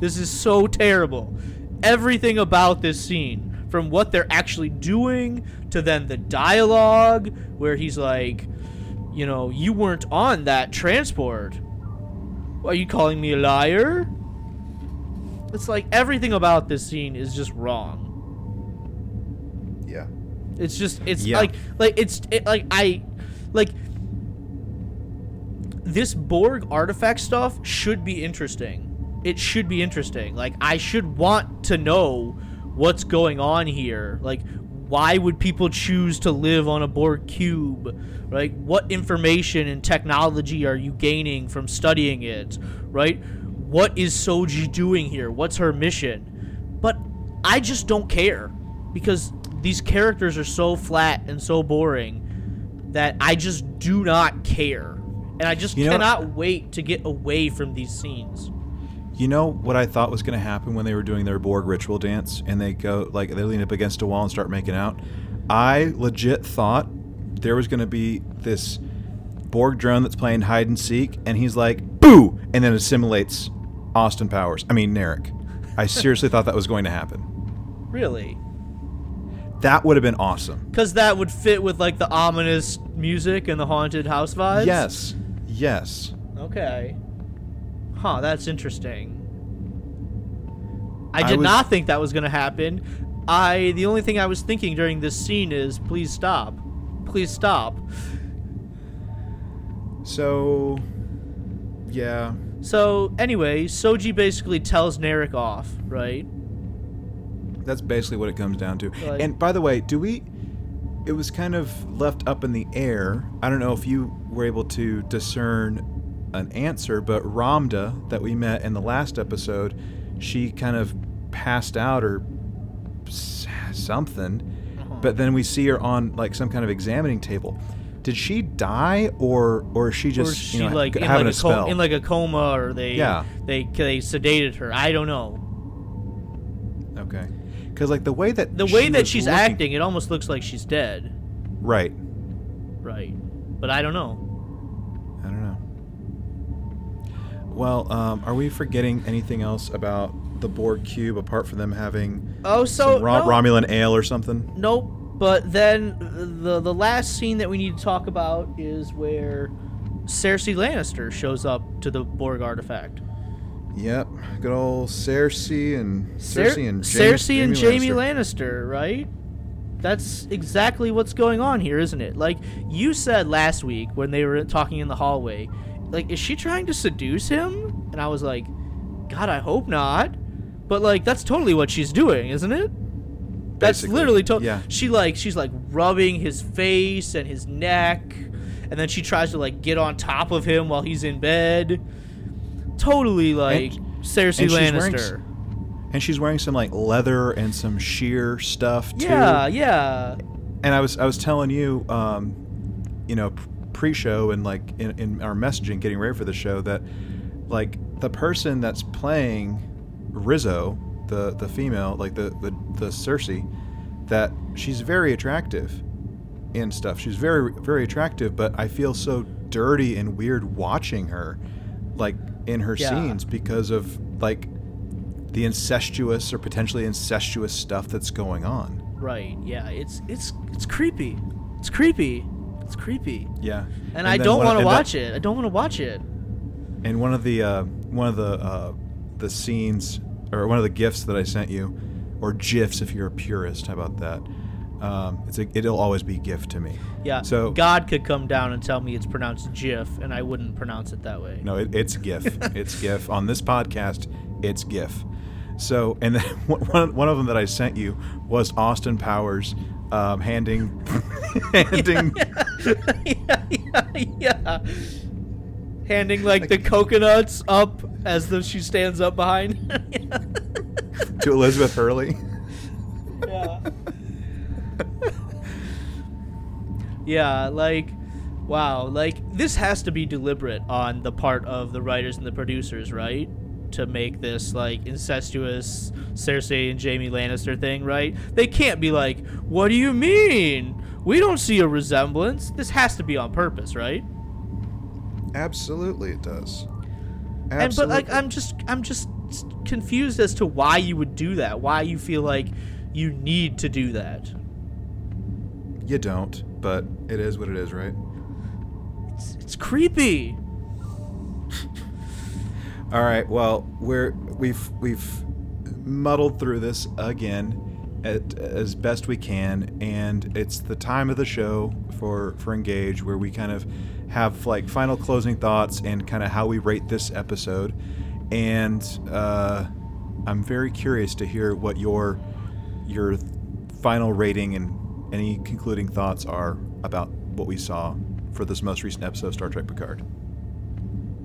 This is so terrible. Everything about this scene, from what they're actually doing to then the dialogue, where he's like, you know, you weren't on that transport. Are you calling me a liar? It's like everything about this scene is just wrong. Yeah. It's just it's Yeah. like like it's it, like I like this Borg artifact stuff should be interesting. It should be interesting. Like I should want to know what's going on here. Like why would people choose to live on a Borg cube? Right? What information and technology are you gaining from studying it? Right? What is Soji doing here? What's her mission? But I just don't care because these characters are so flat and so boring that I just do not care. And I just You know- cannot wait to get away from these scenes. You know what I thought was going to happen when they were doing their Borg ritual dance and they go like they lean up against a wall and start making out? I legit thought there was going to be this Borg drone that's playing hide and seek and he's like boo and then assimilates Austin Powers. I mean Narek. I seriously thought that was going to happen. Really? That would have been awesome. Because that would fit with like the ominous music and the haunted house vibes? Yes. Yes. Okay. Huh, that's interesting. I I did was- not think that was going to happen. I the only thing I was thinking during this scene is please stop. Please stop. So yeah. So, anyway, Soji basically tells Narek off, right? That's basically what it comes down to. Like- and by the way, do we? It was kind of left up in the air. I don't know if you were able to discern an answer, but Ramdha that we met in the last episode, she kind of passed out or something. Uh-huh. But then we see her on like some kind of examining table. Did she die or or is she or just is she you know, like in having like a a, spell? in like a coma, or they Yeah. they they sedated her. I don't know. Because like the way that The way she that she's looking- acting, it almost looks like she's dead. right? Right. But I don't know. I don't know. Well, um, are we forgetting anything else about the Borg cube apart from them having Oh, so some Ro- no. Romulan ale or something? Nope. But then the the last scene that we need to talk about is where Cersei Lannister shows up to the Borg artifact. Yep, good old Cersei and Cer- Cersei and Cersei and Jaime Lannister. Lannister, right? That's exactly what's going on here, isn't it? Like you said last week when they were talking in the hallway, like is she trying to seduce him? And I was like, God, I hope not. But like that's totally what she's doing, isn't it? That's Basically, literally to- yeah. She like she's like rubbing his face and his neck, and then she tries to like get on top of him while he's in bed. Totally like Cersei and she's wearing Lannister. And she's wearing some like leather and some sheer stuff too. Yeah, yeah. And I was I was telling you, um, you know, pre-show and like in, in our messaging, getting ready for the show, that like the person that's playing Rizzo, the the female, like the the, the Cersei, that she's very attractive and stuff. She's very very attractive, but I feel so dirty and weird watching her, like in her Yeah. scenes because of like the incestuous or potentially incestuous stuff that's going on. Right. Yeah. It's it's it's creepy. It's creepy. It's creepy. Yeah, And, I don't want to and that- watch it. I don't want to watch it. And one of the uh, one of the uh, the scenes or one of the gifts that I sent you, or gifs if you're a purist. How about that? Um, it's a, it'll always be gift to me. Yeah. So God could come down and tell me it's pronounced GIF, and I wouldn't pronounce it that way. no, it, it's GIF. it's GIF on this podcast. It's GIF. So and then one one of them that I sent you was Austin Powers um, handing handing yeah, yeah, yeah. Handing like the coconuts up as though she stands up behind. to Elizabeth Hurley. yeah. Yeah, like wow, like this has to be deliberate on the part of the writers and the producers, right? To make this like incestuous Cersei and Jaime Lannister thing, right? They can't be like, "What do you mean? We don't see a resemblance." This has to be on purpose, right? Absolutely, it does. Absolutely. And but like I'm just I'm just confused as to why you would do that. Why you feel like you need to do that. you don't, but it is what it is, right? It's, it's creepy. All right. Well, we're we've we've muddled through this again at, as best we can, and it's the time of the show for for engage where we kind of have like final closing thoughts and kind of how we rate this episode. And uh, I'm very curious to hear what your your final rating and any concluding thoughts are about what we saw for this most recent episode of Star Trek Picard.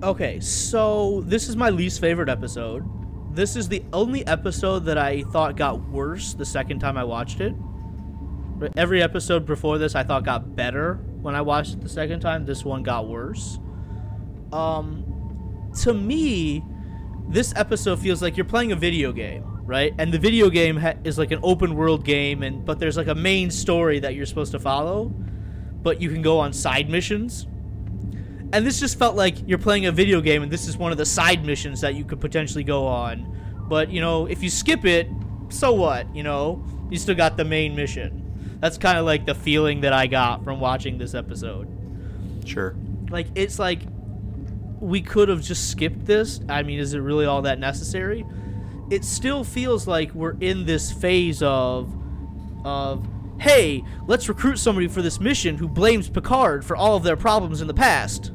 Okay, so this is my least favorite episode. This is the only episode that I thought got worse the second time I watched it. Every episode before this I thought got better when I watched it the second time. This one got worse. Um to me, this episode feels like you're playing a video game, right? And the video game ha- is like an open world game and but there's like a main story that you're supposed to follow, but you can go on side missions. And this just felt like you're playing a video game and this is one of the side missions that you could potentially go on. But, you know, if you skip it, so what, you know? You still got the main mission. That's kind of like the feeling that I got from watching this episode. Sure. Like it's like we could have just skipped this. I mean, is it really all that necessary? It still feels like we're in this phase of of hey, let's recruit somebody for this mission who blames Picard for all of their problems in the past.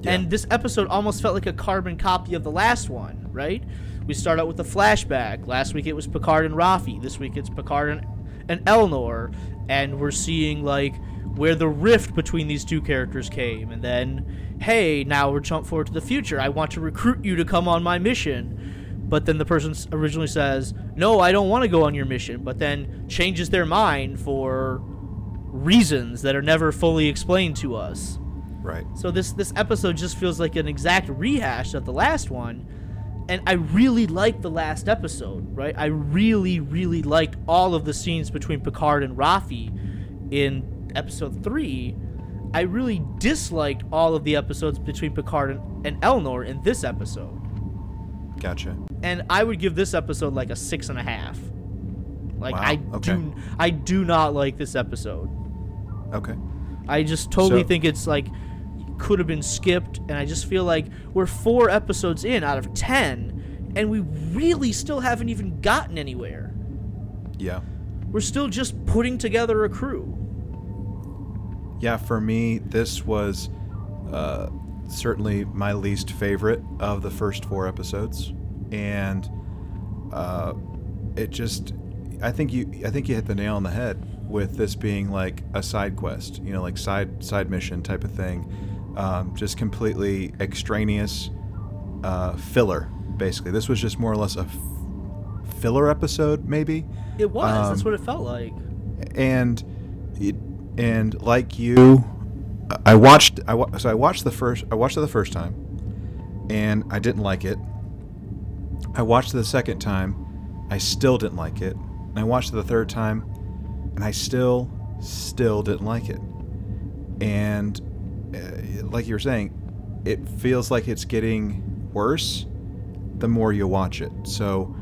Yeah. And this episode almost felt like a carbon copy of the last one, right? We start out with a flashback. Last week it was Picard and Raffi. This week it's Picard and, and Elnor. And we're seeing, like, where the rift between these two characters came. And then, hey, now we're jump forward to the future. I want to recruit you to come on my mission. But then the person originally says, no, I don't want to go on your mission. But then changes their mind for reasons that are never fully explained to us. Right. So this this episode just feels like an exact rehash of the last one. And I really liked the last episode, right? I really, really liked all of the scenes between Picard and Raffi in episode three. I really disliked all of the episodes between Picard and, and Elnor in this episode. Gotcha. and I would give this episode like a six and a half. Like Wow, I okay. do, I do not like this episode. Okay. I just totally So- think it's like could have been skipped, and I just feel like we're four episodes in out of ten, and we really still haven't even gotten anywhere. Yeah. We're still just putting together a crew. Yeah, for me, this was uh, certainly my least favorite of the first four episodes, and uh, it just, I think you, I think you hit the nail on the head with this being like a side quest, you know, like side side mission type of thing, um, just completely extraneous uh, filler. Basically, this was just more or less a f- filler episode, maybe It was. That's Um, what it felt like. and it, and like you i watched i wa- so i watched the first i watched it the first time and i didn't like it. I watched it the second time i still didn't like it. And i watched it the third time and i still still didn't like it. And uh, like you were saying it feels like it's getting worse the more you watch it. So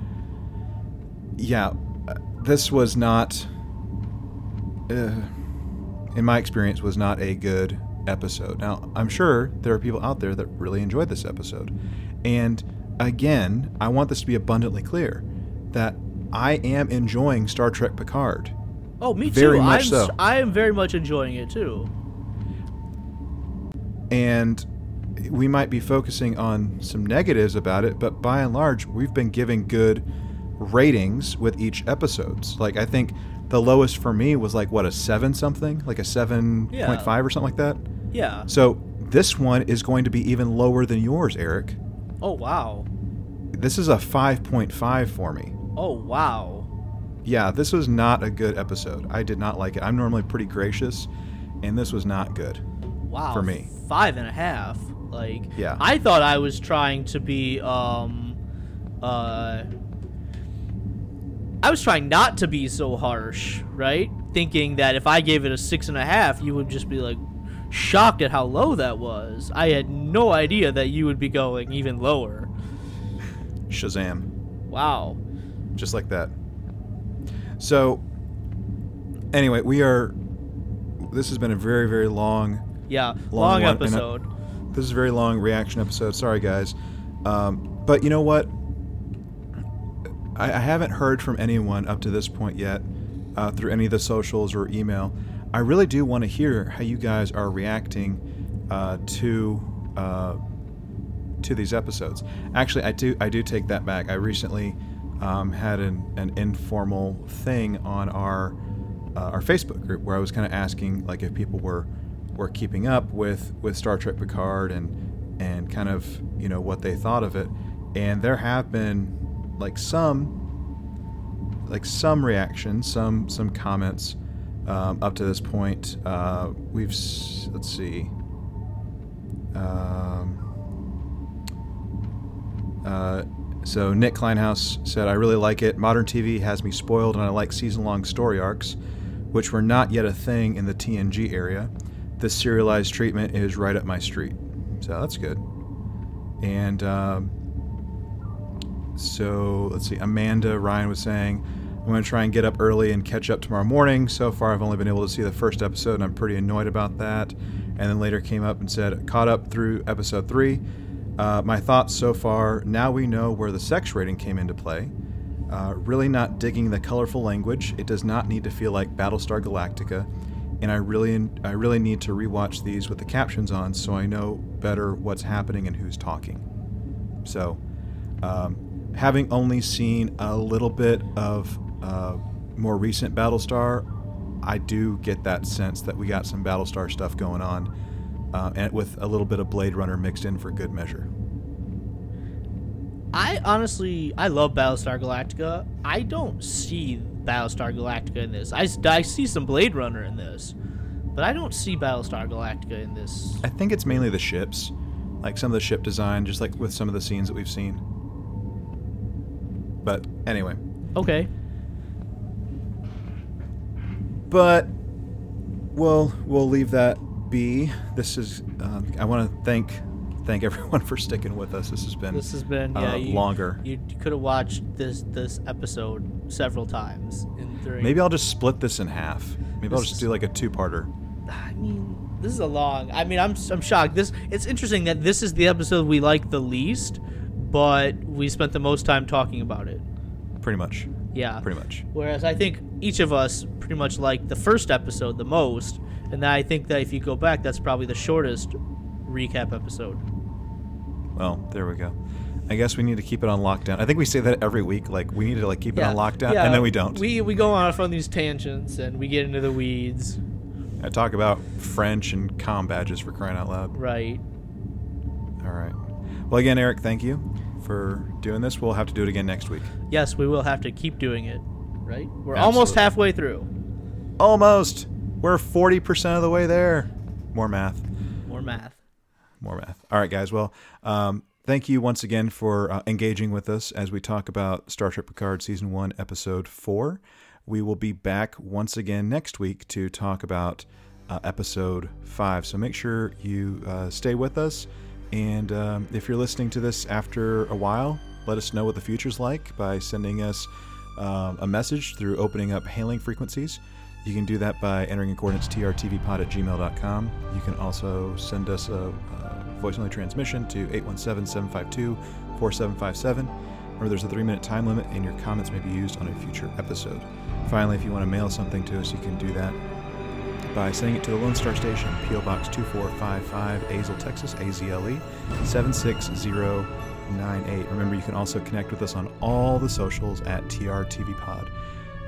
yeah uh, this was not uh, in my experience, was not a good episode. Now, I'm sure there are people out there that really enjoyed this episode. And again, I want this to be abundantly clear that I am enjoying Star Trek Picard. Oh, me too. very much I'm, so. I am very much enjoying it too. And we might be focusing on some negatives about it, but by and large, we've been giving good ratings with each episodes. Like I think the lowest for me was like what a 7 something, like a 7.5 Yeah. or something like that. Yeah. So this one is going to be even lower than yours, Eric. Oh wow. This is a 5.5 for me. Oh wow. Yeah, this was not a good episode. I did not like it. I'm normally pretty gracious, and this was not good. Wow. For me. Five and a half. Like Yeah. I thought I was trying to be um uh I was trying not to be so harsh, right? Thinking that if I gave it a six and a half, you would just be like shocked at how low that was. I had no idea that you would be going even lower. Shazam. Wow. Just like that. So, anyway, we are. This has been a very, very long Yeah. Long Long, one, and I- episode. This is a very long reaction episode. Sorry, guys. Um, but you know what? I, I haven't heard from anyone up to this point yet uh, through any of the socials or email. I really do want to hear how you guys are reacting uh, to uh, to these episodes. Actually, I do I do take that back. I recently um, had an, an informal thing on our uh, our Facebook group where I was kind of asking like if people were were keeping up with with Star Trek Picard and and kind of you know what they thought of it. And there have been like some like some reactions, some some comments um, up to this point. Uh, we've let's see. Um, uh, so Nick Kleinhaus said, "I really like it. Modern TV has me spoiled, and I like season-long story arcs, which were not yet a thing in the TNG area. This serialized treatment is right up my street, so that's good." And um, so let's see. Amanda Ryan was saying, "I'm going to try and get up early and catch up tomorrow morning. So far, I've only been able to see the first episode, and I'm pretty annoyed about that." And then later came up and said, "Caught up through episode three. Uh, my thoughts so far. Now we know where the sex rating came into play. Uh, really not digging the colorful language. It does not need to feel like Battlestar Galactica." And I really, I really need to rewatch these with the captions on, so I know better what's happening and who's talking. So, um, having only seen a little bit of uh, more recent Battlestar, I do get that sense that we got some Battlestar stuff going on, uh, and with a little bit of Blade Runner mixed in for good measure. I honestly, I love Battlestar Galactica. I don't see Battlestar Galactica in this. I see some Blade Runner in this, but I don't see Battlestar Galactica in this. I think it's mainly the ships, like some of the ship design, just like with some of the scenes that we've seen. But anyway, Okay. but we'll we'll leave that be. This is um, I want to thank thank everyone for sticking with us. This has been This has been uh, yeah you, longer. You, could have watched this this episode several times in during. Maybe I'll just split this in half. Maybe I'll just is- do like a two-parter. I mean, this is a long. I mean, I'm I'm shocked. This it's interesting that this is the episode we like the least, but we spent the most time talking about it. Pretty much. Yeah. Pretty much. Whereas I think each of us pretty much liked the first episode the most, and I think that if you go back, that's probably the shortest recap episode. Well, there we go. I guess we need to keep it on lockdown. I think we say that every week. Like we need to like keep it on lockdown, yeah, and then we don't. We we go off on these tangents and we get into the weeds. I talk about French and com badges for crying out loud. Right. All right. Well, again, Eric, thank you for doing this. We'll have to do it again next week. Yes, we will have to keep doing it. Right. We're almost halfway through. Almost. We're 40% of the way there. More math. More math. More math. All right, guys. Well, um, thank you once again for uh, engaging with us as we talk about Star Trek Picard Season 1, Episode 4. We will be back once again next week to talk about uh, Episode 5. So make sure you uh, stay with us. And um, if you're listening to this after a while, let us know what the future's like by sending us um, a message through opening up hailing frequencies. You can do that by entering in coordinates trtvpod at gmail.com. You can also send us a, a voice only transmission to 817 752 4757. Remember, there's a three minute time limit, and your comments may be used on a future episode. Finally, if you want to mail something to us, you can do that by sending it to the Lone Star Station, P.O. Box 2455, Azle, Texas, AZLE 76098. Remember, you can also connect with us on all the socials at TRTVPod.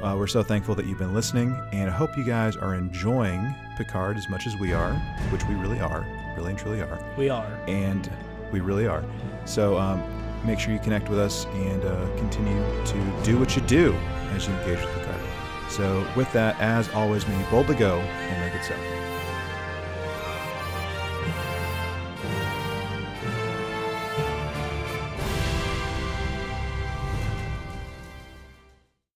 Uh, we're so thankful that you've been listening, and I hope you guys are enjoying Picard as much as we are, which we really are, really and truly are, We are. and we really are. So um, make sure you connect with us and uh, continue to do what you do as you engage with Picard. So, with that, as always, may you boldly go and make it so.